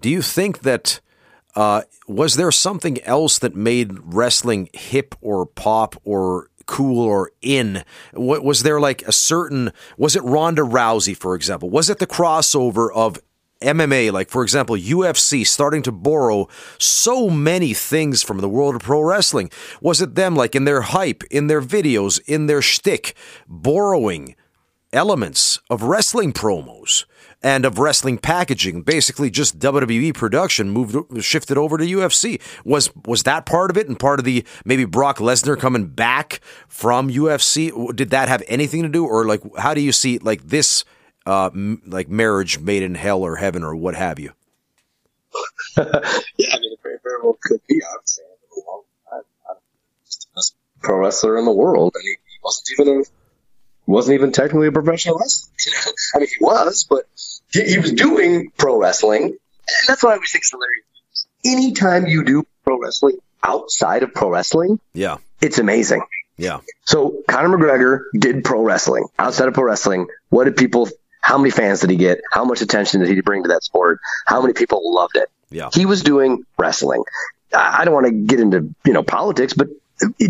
do you think that? Uh, was there something else that made wrestling hip or pop or cool or in? What was there like a certain? Was it Ronda Rousey, for example? Was it the crossover of MMA, like for example, UFC starting to borrow so many things from the world of pro wrestling? Was it them, like in their hype, in their videos, in their shtick, borrowing elements of wrestling promos and of wrestling packaging? Basically, just WWE production moved shifted over to UFC. Was was that part of it, and part of the maybe Brock Lesnar coming back from UFC? Did that have anything to do, or like how do you see like this? Uh, m- like marriage made in hell or heaven or what have you? yeah, I mean, it very, very well could be. I would say, I, I'm just the best pro wrestler in the world, and he, he wasn't even a wasn't even technically a professional wrestler. I mean, he was, but he, he, was doing pro wrestling, and that's what I always think is hilarious. Anytime you do pro wrestling outside of pro wrestling, yeah, it's amazing. Yeah. So Conor McGregor did pro wrestling. Outside of pro wrestling, what did people how many fans did he get? How much attention did he bring to that sport? How many people loved it? Yeah. He was doing wrestling. I don't want to get into, you know, politics, but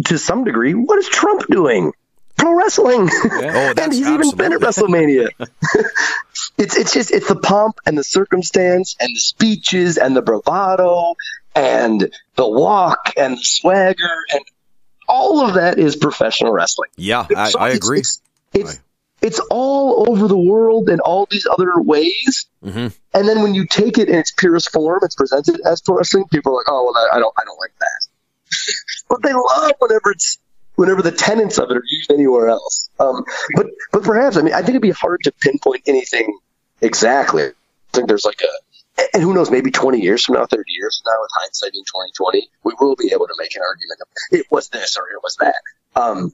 to some degree, what is Trump doing? Pro wrestling. Yeah. Oh, and he's absolutely. even been at WrestleMania. it's it's just it's the pomp and the circumstance and the speeches and the bravado and the walk and the swagger and all of that is professional wrestling. Yeah, I, so I agree. It's, it's, it's all over the world in all these other ways. Mm-hmm. And then when you take it in its purest form, it's presented as pro wrestling. People are like, "Oh, well, I don't, I don't like that." but they love whenever it's whenever the tenets of it are used anywhere else. Um, but but perhaps I mean I think it'd be hard to pinpoint anything exactly. I think there's like a and who knows, maybe 20 years from now, 30 years from now, with hindsight being 2020, we will be able to make an argument of it was this or it was that. Um,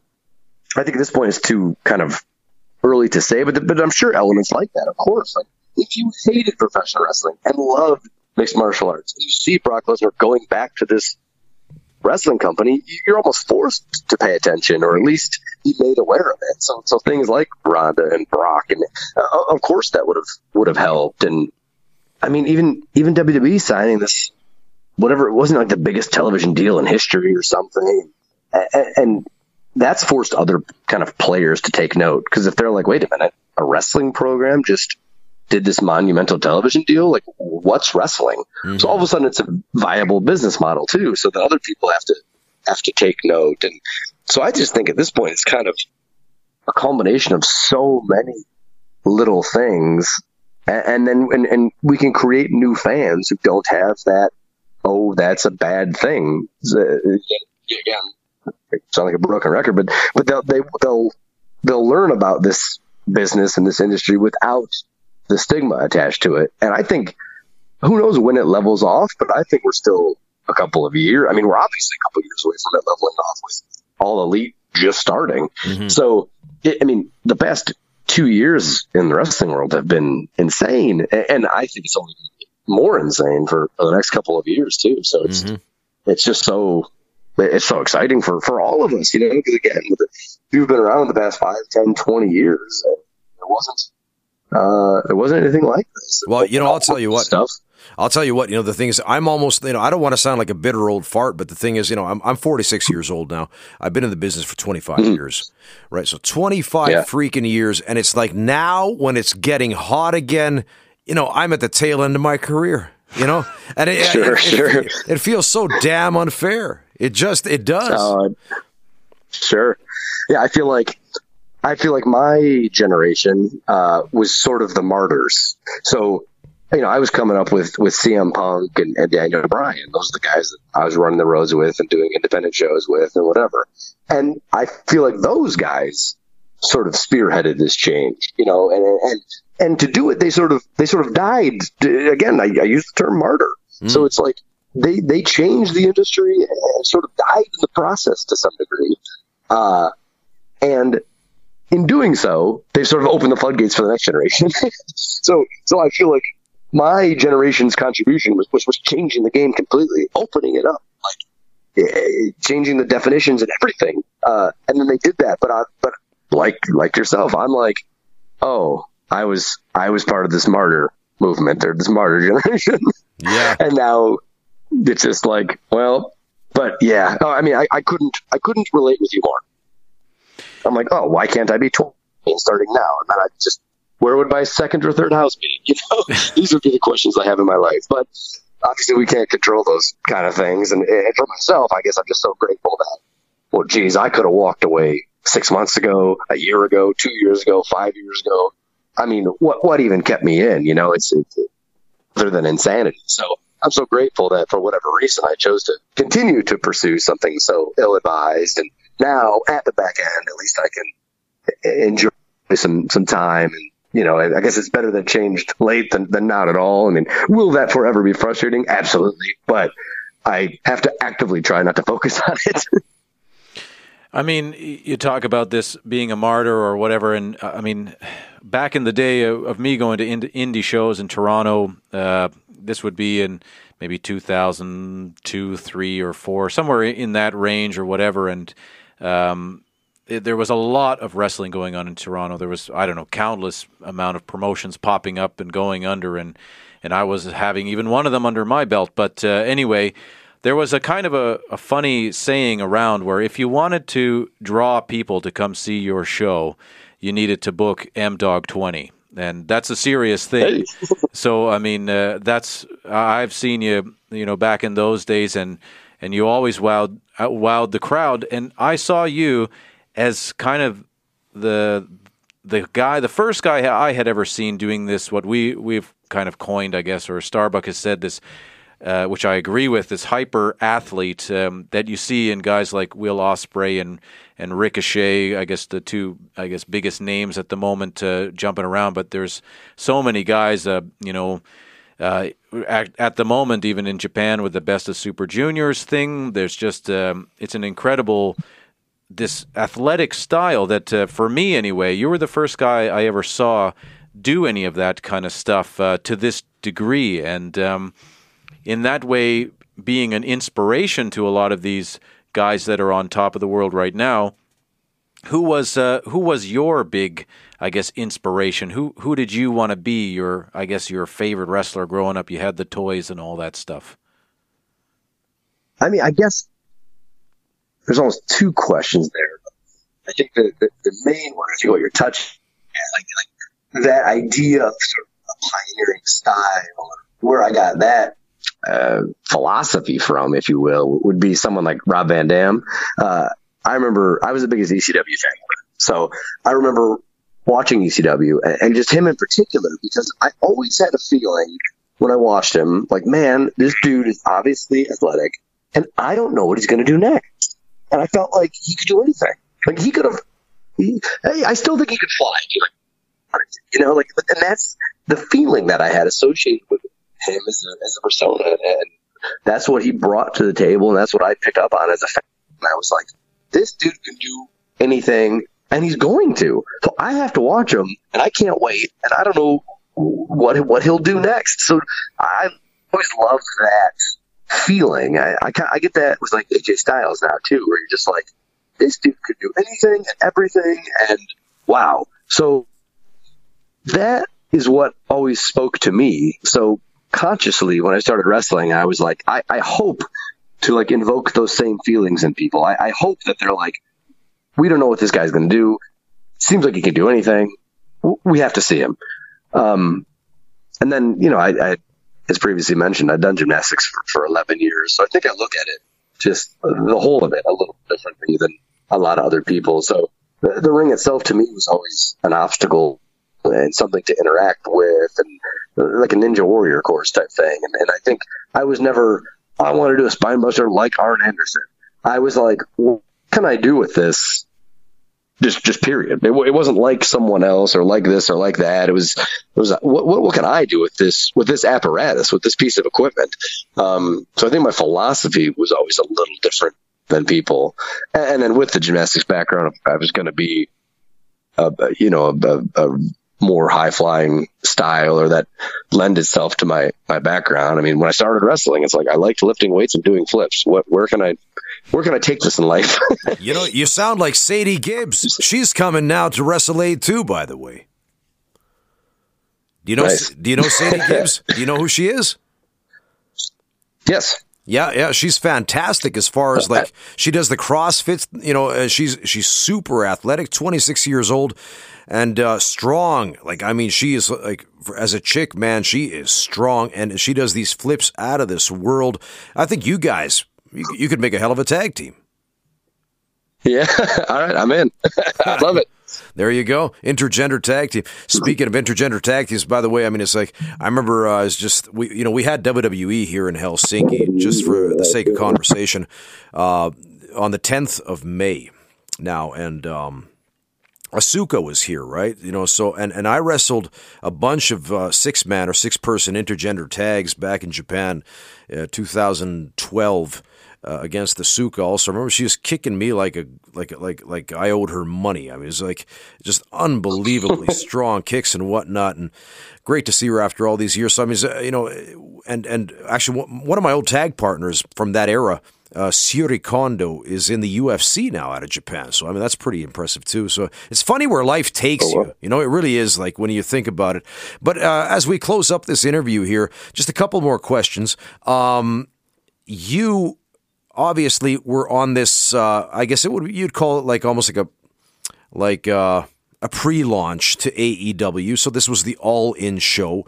I think at this point it's too kind of early to say, but but I'm sure elements like that, of course. Like if you hated professional wrestling and loved mixed martial arts, you see Brock Lesnar going back to this wrestling company, you're almost forced to pay attention or at least be made aware of it. So, so things like Ronda and Brock, and uh, of course that would have would have helped. And I mean, even even WWE signing this, whatever it wasn't like the biggest television deal in history or something, and, and that's forced other kind of players to take note because if they're like, wait a minute, a wrestling program just did this monumental television deal. Like, what's wrestling? Mm-hmm. So all of a sudden, it's a viable business model too. So that other people have to have to take note. And so I just think at this point, it's kind of a culmination of so many little things, and, and then and, and we can create new fans who don't have that. Oh, that's a bad thing. Again, sound like a broken record, but but they'll they, will they will they'll learn about this business and this industry without the stigma attached to it. And I think who knows when it levels off, but I think we're still a couple of years. I mean, we're obviously a couple of years away from it leveling off with all elite just starting. Mm-hmm. So, it, I mean, the past two years in the wrestling world have been insane, and I think it's only more insane for, for the next couple of years too. So it's mm-hmm. it's just so it's so exciting for for all of us, you know. Because again, you've been around the past five, ten, twenty years, it wasn't uh, it wasn't anything like this. Well, you know, I'll tell you what. Stuff. I'll tell you what. You know, the thing is, I'm almost. You know, I don't want to sound like a bitter old fart, but the thing is, you know, I'm I'm 46 years old now. I've been in the business for 25 mm-hmm. years, right? So 25 yeah. freaking years, and it's like now when it's getting hot again. You know, I'm at the tail end of my career. You know, and it, sure, it, sure. It, it, feels so damn unfair. It just it does. Uh, sure. Yeah, I feel like I feel like my generation uh, was sort of the martyrs. So, you know, I was coming up with, with CM Punk and, and Daniel Bryan. Those are the guys that I was running the roads with and doing independent shows with and whatever. And I feel like those guys sort of spearheaded this change, you know, and, and, and to do it, they sort of, they sort of died. Again, I, I use the term martyr. Mm. So it's like they, they changed the industry and sort of died in the process to some degree. Uh, and in doing so, they've sort of opened the floodgates for the next generation. so, so I feel like my generation's contribution was, was, was changing the game completely, opening it up, like eh, changing the definitions and everything. Uh, and then they did that, but I, but like like yourself, I'm like, oh, I was I was part of this martyr movement or this martyr generation. Yeah. and now it's just like, well, but yeah, oh, I mean, I, I couldn't I couldn't relate with you more. I'm like, oh, why can't I be 20 starting now? And then I just, where would my second or third house be? You know, these would be the questions I have in my life. But obviously, we can't control those kind of things. And, and for myself, I guess I'm just so grateful that, well, geez, I could have walked away six months ago, a year ago, two years ago, five years ago. I mean, what what even kept me in? You know, it's, it's other than insanity. So I'm so grateful that for whatever reason I chose to continue to pursue something so ill advised and now at the back end, at least I can enjoy some some time and you know, I guess it's better that changed late than, than not at all. I mean, will that forever be frustrating? Absolutely. But I have to actively try not to focus on it. I mean, you talk about this being a martyr or whatever, and uh, I mean, back in the day of, me going to indie shows in Toronto, uh, this would be in maybe 2002, three, or four, somewhere in that range or whatever, and um, it, there was a lot of wrestling going on in Toronto. There was I don't know countless amount of promotions popping up and going under, and and I was having even one of them under my belt. But uh, anyway, there was a kind of a, a funny saying around where if you wanted to draw people to come see your show, you needed to book M-Dogg twenty and that's a serious thing. so I mean, uh, that's I've seen you, you know, back in those days, and and you always wowed uh, wowed the crowd. And I saw you as kind of the the guy, the first guy I had ever seen doing this. What we we've kind of coined, I guess, or Starbuck has said this. Uh, which I agree with, this hyper athlete um, that you see in guys like Will Ospreay and and Ricochet. I guess the two, I guess, biggest names at the moment uh, jumping around. But there's so many guys, uh, you know, uh, at, at, the moment, even in Japan with the best of Super Juniors thing, there's just um, it's an incredible this athletic style that uh, for me anyway, you were the first guy I ever saw do any of that kind of stuff uh, to this degree, and um, in that way, being an inspiration to a lot of these guys that are on top of the world right now. Who was uh, who was your big, I guess, inspiration? Who who did you want to be? Your I guess your favorite wrestler growing up. You had the toys and all that stuff. I mean, I guess there's almost two questions there. I think the, the, the main one is what you're touching, like, like that idea of sort of a pioneering style, where I got that uh, philosophy from, if you will, would be someone like Rob Van Dam. Uh, I remember I was the biggest ECW fan, so I remember watching ECW and, and just him in particular because I always had a feeling when I watched him, like, man, this dude is obviously athletic, and I don't know what he's going to do next. And I felt like he could do anything. Like he could have. He, I still think he could fly. You know, like, and that's the feeling that I had associated with him as a, as a persona, and that's what he brought to the table, and that's what I picked up on as a fan. And I was like, this dude can do anything, and he's going to. So I have to watch him, and I can't wait, and I don't know what what he'll do next. So I always loved that feeling. I, I, I get that with like AJ Styles now too, where you're just like, this dude could do anything and everything, and wow. So that is what always spoke to me. So consciously, when I started wrestling, I was like, I, I hope to like invoke those same feelings in people. I, I hope that they're like, we don't know what this guy's going to do. Seems like he can do anything. We have to see him. Um, and then, you know, I, I, as previously mentioned, I've done gymnastics for, for 11 years. So I think I look at it just the whole of it a little differently than a lot of other people. So the, the ring itself to me was always an obstacle and something to interact with and like a ninja warrior course type thing. And, and I think I was never, I want to do a spine buster like Arn Anderson. I was like, what can I do with this? Just, just period. It, it wasn't like someone else or like this or like that. It was, it was, what, what, what can I do with this, with this apparatus, with this piece of equipment? Um, so I think my philosophy was always a little different than people. And, and then with the gymnastics background, I was going to be, a, you know, a, a, more high flying style or that lend itself to my my background. I mean, when I started wrestling, it's like I liked lifting weights and doing flips. What where can I where can I take this in life? you know, you sound like Sadie Gibbs. She's coming now to Wrestle Aid too, by the way. Do you know nice. do you know Sadie Gibbs? do you know who she is? Yes. Yeah, yeah, she's fantastic as far as like she does the CrossFit. You know, uh, she's she's super athletic, twenty six years old, and uh, strong. Like I mean, she is like as a chick, man, she is strong, and she does these flips out of this world. I think you guys, you, you could make a hell of a tag team. Yeah, all right, I'm in. I love it. There you go, intergender tag team. Speaking of intergender tag teams, by the way, I mean it's like I remember uh, it's just we you know we had WWE here in Helsinki just for the sake of conversation uh, on the 10th of May now, and um, Asuka was here, right? You know, so and and I wrestled a bunch of uh, six man or six person intergender tags back in Japan, uh, 2012. Uh, against the Suka. Also, I remember she was kicking me like a like like like I owed her money. I mean, it was like just unbelievably strong kicks and whatnot, and great to see her after all these years. So I mean, you know, and and actually one of my old tag partners from that era uh, Kondo is in the UFC now out of Japan. So, I mean, that's pretty impressive, too. So, it's funny where life takes oh, you. You know, it really is like when you think about it. But uh, as we close up this interview here, just a couple more questions. Um, you obviously were on this, uh, I guess it would, you'd call it like almost like a, like uh, a pre launch to AEW. So, this was the all in show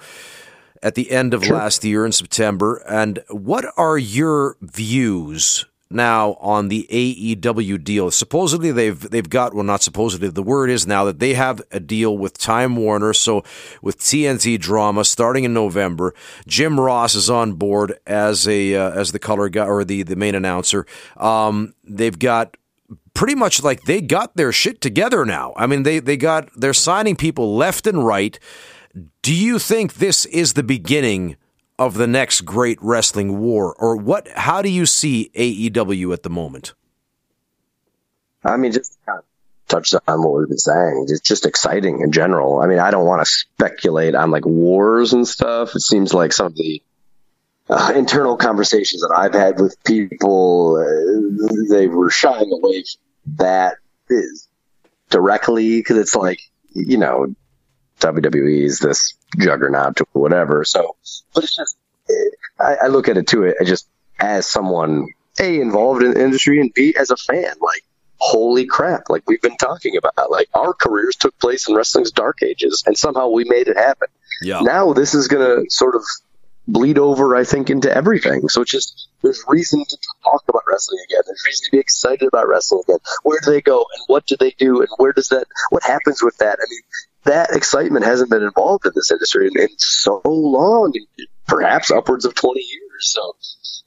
at the end of sure. last year in September. And what are your views now on the AEW deal? Supposedly they've they've got well not supposedly the word is now that they have a deal with Time Warner. So with TNT drama starting in November, Jim Ross is on board as a uh, as the color guy or the the main announcer. Um, they've got pretty much like they got their shit together now. I mean, they they got they're signing people left and right. Do you think this is the beginning of the next great wrestling war, or what? How do you see AEW at the moment? I mean, just kind of touched on what we've been saying. It's just exciting in general. I mean, I don't want to speculate on like wars and stuff. It seems like some of the uh, internal conversations that I've had with people, uh, they were shying away from that is directly because it's like, you know, WWE is this juggernaut or whatever. So, but it's just, I, I look at it too, I just as someone, A, involved in the industry and B, as a fan, like, holy crap, like we've been talking about, like our careers took place in wrestling's dark ages and somehow we made it happen. Yeah. Now this is going to sort of bleed over, I think, into everything. So it's just there's reason to talk about wrestling again. There's reason to be excited about wrestling again. Where do they go and what do they do and where does that what happens with that? I mean, that excitement hasn't been involved in this industry in, in so long, perhaps upwards of 20 years. So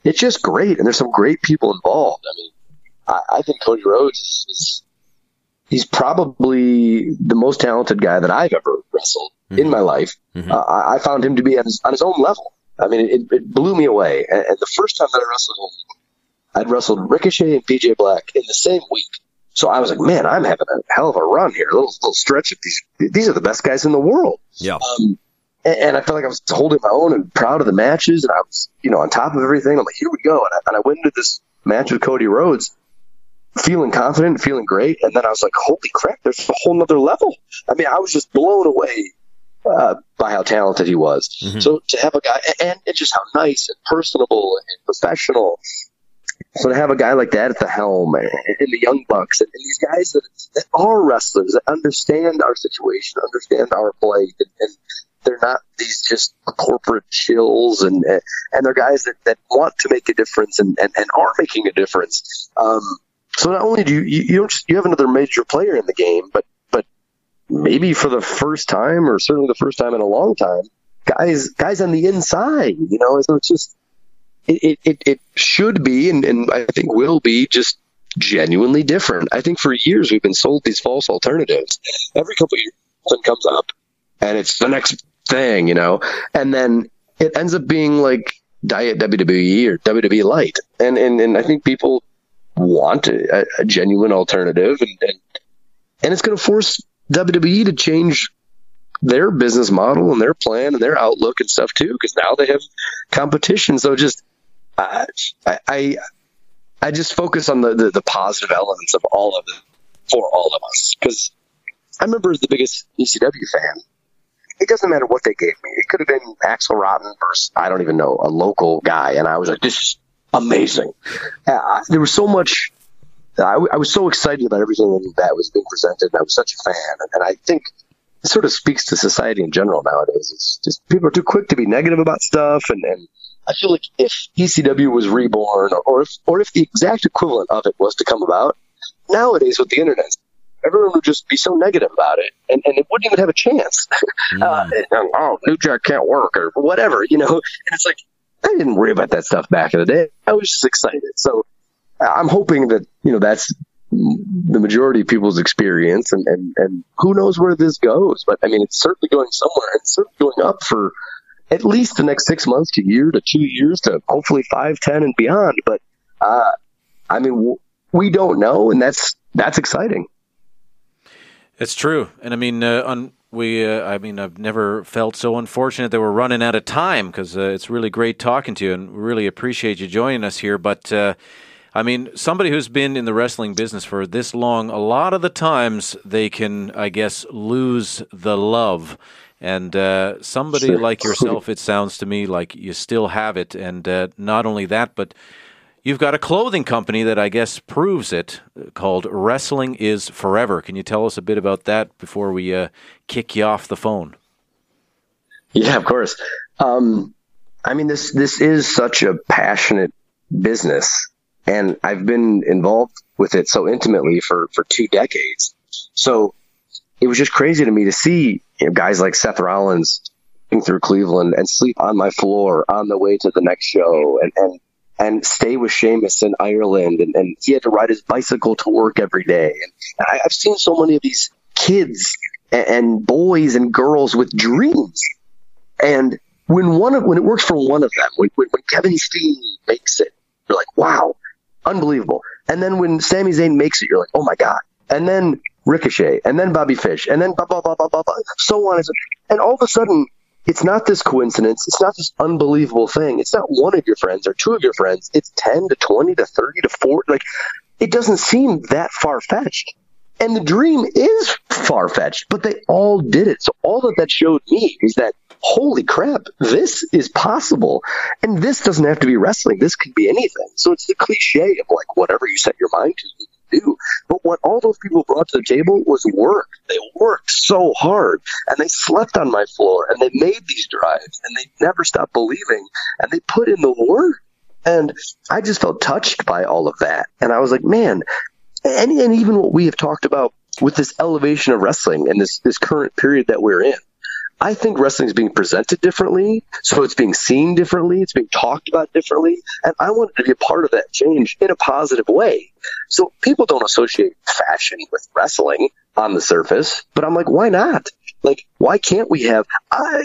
it's just great, and there's some great people involved. I mean, I, I think Cody Rhodes is, is he's probably the most talented guy that I've ever wrestled mm-hmm. in my life. Mm-hmm. Uh, I, I found him to be on his, on his own level. I mean, it, it blew me away. And, and, the first time that I wrestled him, I'd wrestled Ricochet and PJ Black in the same week. So I was like, man, I'm having a hell of a run here. A little, little stretch of these. These are the best guys in the world. Yeah. Um, and, and, I felt like I was holding my own and proud of the matches, and I was, you know, on top of everything. I'm like, here we go. And I, and I went into this match with Cody Rhodes, feeling confident, feeling great, and then I was like, holy crap, there's a whole nother level. I mean, I was just blown away uh, by how talented he was. Mm-hmm. So to have a guy, and, and just how nice and personable and professional. So to have a guy like that at the helm and, the Young Bucks and, these guys that, that, are wrestlers that understand our situation, understand our play, and, and they're not these just corporate chills and and they're guys that, that want to make a difference and, and, and are making a difference. Um, so not only do you you, you don't just, you have another major player in the game, but but maybe for the first time or certainly the first time in a long time, guys guys on the inside, you know, so it's just it, it, it should be and, and I think will be just genuinely different. I think for years we've been sold these false alternatives. Every couple of years something comes up and it's the next thing, you know, and then it ends up being like diet WWE or WWE light. And, and, and I think people want a, a genuine alternative, and and, and it's going to force WWE to change their business model and their plan and their outlook and stuff too, because now they have competition. So just I, I I just focus on the, the, the positive elements of all of it for all of us because I remember as the biggest ECW fan, it doesn't matter what they gave me. It could have been Axel Rotten versus I don't even know a local guy, and I was like, this is amazing. Uh, there was so much. I, I, was so excited about everything that was being presented, and I was such a fan. And I think it sort of speaks to society in general nowadays. It's just people are too quick to be negative about stuff, and, and I feel like if ECW was reborn, or, if or if the exact equivalent of it was to come about nowadays with the internet, everyone would just be so negative about it, and, and it wouldn't even have a chance. Uh, oh, New Jack can't work, or whatever, you know. And it's like I didn't worry about that stuff back in the day. I was just excited. So I'm hoping that, you know, that's the majority of people's experience and, and, and who knows where this goes. But I mean, it's certainly going somewhere. It's certainly going up for at least the next six months to year to two years to hopefully five, ten and beyond. But, uh, I mean, we don't know. And that's, that's exciting. It's true. And I mean, uh, on we uh, i mean i've never felt so unfortunate that we're running out of time because uh, it's really great talking to you and really appreciate you joining us here but uh, i mean somebody who's been in the wrestling business for this long a lot of the times they can i guess lose the love and uh, somebody sure. like yourself it sounds to me like you still have it and uh, not only that but You've got a clothing company that I guess proves it called Wrestling is Forever. Can you tell us a bit about that before we uh, kick you off the phone? Yeah, of course. Um, I mean, this this is such a passionate business, and I've been involved with it so intimately for for two decades. So it was just crazy to me to see you know, guys like Seth Rollins through Cleveland and sleep on my floor on the way to the next show, and and and stay with Sheamus in Ireland, and, and he had to ride his bicycle to work every day. And I, have seen so many of these kids and, and boys and girls with dreams, and when one of when it works for one of them, when, when, when Kevin Steen makes it, you're like, wow, unbelievable. And then when Sami Zayn makes it, you're like, oh my god. And then Ricochet, and then Bobby Fish, and then blah blah blah blah blah, blah so on and all of a sudden, it's not this coincidence. It's not this unbelievable thing. It's not one of your friends or two of your friends. It's 10 to 20 to 30 to 40. Like, it doesn't seem that far fetched. And the dream is far fetched, but they all did it. So all that that showed me is that holy crap, this is possible. And this doesn't have to be wrestling. This could be anything. So it's the cliche of like whatever you set your mind to, do. But what all those people brought to the table was work. They worked so hard and they slept on my floor and they made these drives and they never stopped believing and they put in the work. And I just felt touched by all of that. And I was like, man, and, and even what we have talked about with this elevation of wrestling and this, this current period that we're in I think wrestling is being presented differently, so it's being seen differently, it's being talked about differently, and I wanted to be a part of that change in a positive way. So people don't associate fashion with wrestling on the surface, but I'm like, why not? Like, why can't we have? I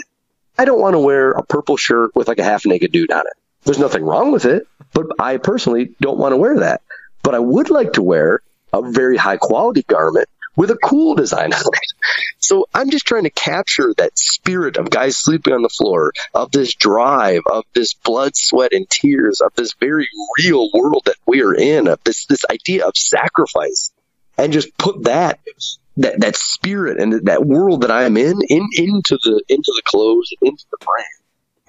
I don't want to wear a purple shirt with like a half naked dude on it. There's nothing wrong with it, but I personally don't want to wear that. But I would like to wear a very high quality garment with a cool design on it. So I'm just trying to capture that spirit of guys sleeping on the floor, of this drive, of this blood, sweat, and tears, of this very real world that we are in, of this this idea of sacrifice, and just put that that that spirit and that world that I am in, in into the into the clothes, into the brand.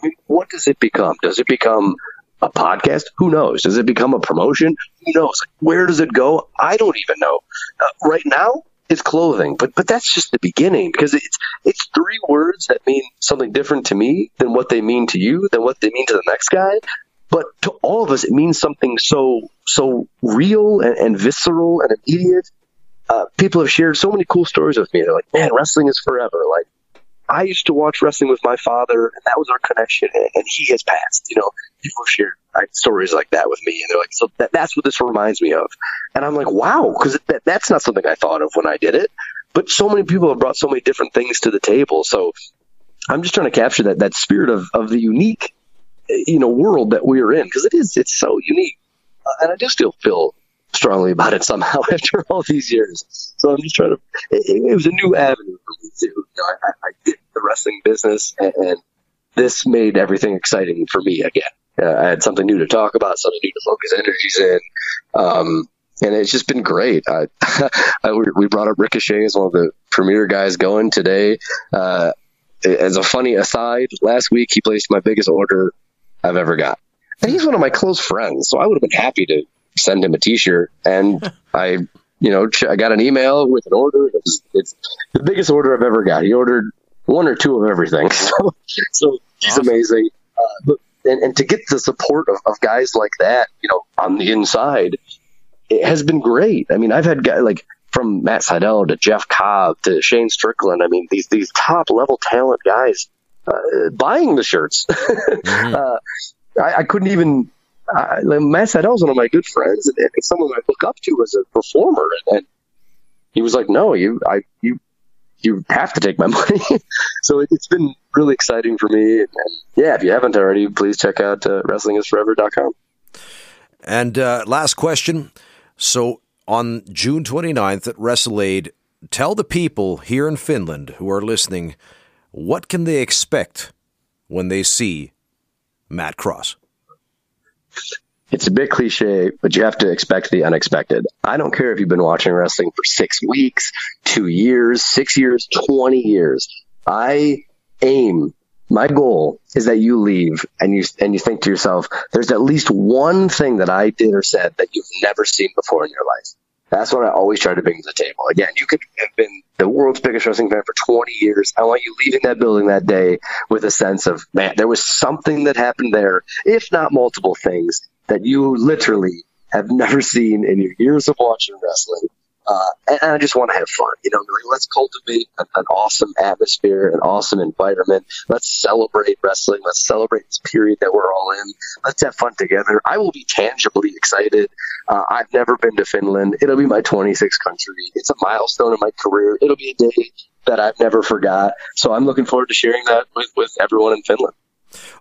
I mean, what does it become? Does it become a podcast? Who knows? Does it become a promotion? Who knows? Where does it go? I don't even know. Uh, right now, is clothing, but but that's just the beginning because it's it's three words that mean something different to me than what they mean to you, than what they mean to the next guy. But to all of us, it means something so so real and, and visceral and immediate. Uh, people have shared so many cool stories with me. They're like, "Man, wrestling is forever." Like, I used to watch wrestling with my father, and that was our connection, and, and he has passed. You know, people shared right, stories like that with me, and they're like, "So that, that's what this reminds me of," and I'm like, "Wow," because that, that's not something I thought of when I did it. But so many people have brought so many different things to the table, so I'm just trying to capture that that spirit of of the unique, you know, world that we are in because it is it's so unique, uh, and I do still feel strongly about it somehow after all these years. So I'm just trying to. It, it was a new avenue for me too. You know, I, I did the wrestling business, and, and this made everything exciting for me again. Uh, I had something new to talk about, something new to focus energies in. Um, and it's just been great. I, I, we brought up Ricochet as one of the premier guys going today. Uh, as a funny aside, last week he placed my biggest order I've ever got. And he's one of my close friends, so I would have been happy to send him a T-shirt. And I, you know, I got an email with an order. It's, it's the biggest order I've ever got. He ordered one or two of everything. So, so he's amazing. Uh, but and, and to get the support of, of guys like that, you know, on the inside, it has been great. I mean, I've had guys like from Matt Sydal to Jeff Cobb to Shane Strickland. I mean, these these top level talent guys uh, buying the shirts. mm-hmm. uh, I, I, couldn't even. Matt Sydal is one of my good friends and, and someone I look up to as a performer, and, and he was like, "No, you, I, you you have to take my money. so it, has been really exciting for me. And, yeah, if you haven't already, please check out uh, wrestlingisforever.com. And uh, last question. So on June 29th at WrestleAid, tell the people here in Finland who are listening what can they expect when they see Matt Cross? It's a bit cliche, but you have to expect the unexpected. I don't care if you've been watching wrestling for six weeks, two years, six years, 20 years. I aim, my goal is that you leave and you, and you think to yourself, there's at least one thing that I did or said that you've never seen before in your life. That's what I always try to bring to the table. Again, you could have been the world's biggest wrestling fan for 20 years. I want you leaving that building that day with a sense of, man, there was something that happened there, if not multiple things, that you literally have never seen in your years of watching wrestling. Uh, and, and, I just want to have fun, you know. Like, let's cultivate an, an, awesome atmosphere, an awesome environment. Let's celebrate wrestling. Let's celebrate this period that we're all in. Let's have fun together. I will be tangibly excited. Uh, I've never been to Finland. It'll be my 26th country. It's a milestone in my career. It'll be a day that I've never forgot. So I'm looking forward to sharing that with, with everyone in Finland.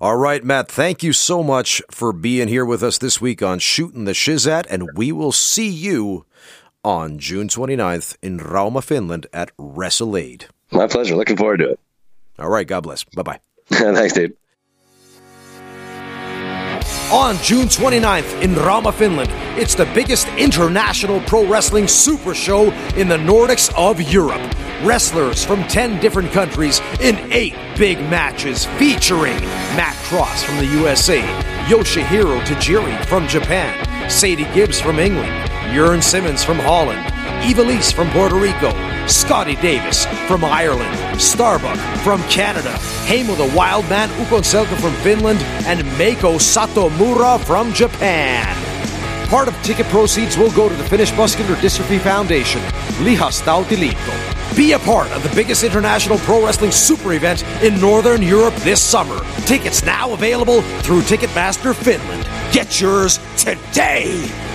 All right, Matt, thank you so much for being here with us this week on Shooting the Shizzat, and we will see you on June 29th in Rauma, Finland at WrestleAid. My pleasure. Looking forward to it. All right, God bless. Bye bye. Thanks, dude. On June 29th in Rauma, Finland, it's the biggest international pro wrestling super show in the Nordics of Europe. Wrestlers from 10 different countries in 8 big matches featuring Matt Cross from the USA, Yoshihiro Tajiri from Japan, Sadie Gibbs from England, Jurn Simmons from Holland, Ivelisse from Puerto Rico, Scotty Davis from Ireland, Starbuck from Canada, Hamo the Wild Wildman Ukonselka from Finland, and Meiko Satomura from Japan. Part of ticket proceeds will go to the Finnish Muscular Dystrophy Foundation, Lihas Lihastautiliitto. Be a part of the biggest international pro wrestling super event in Northern Europe this summer. Tickets now available through Ticketmaster Finland. Get yours today!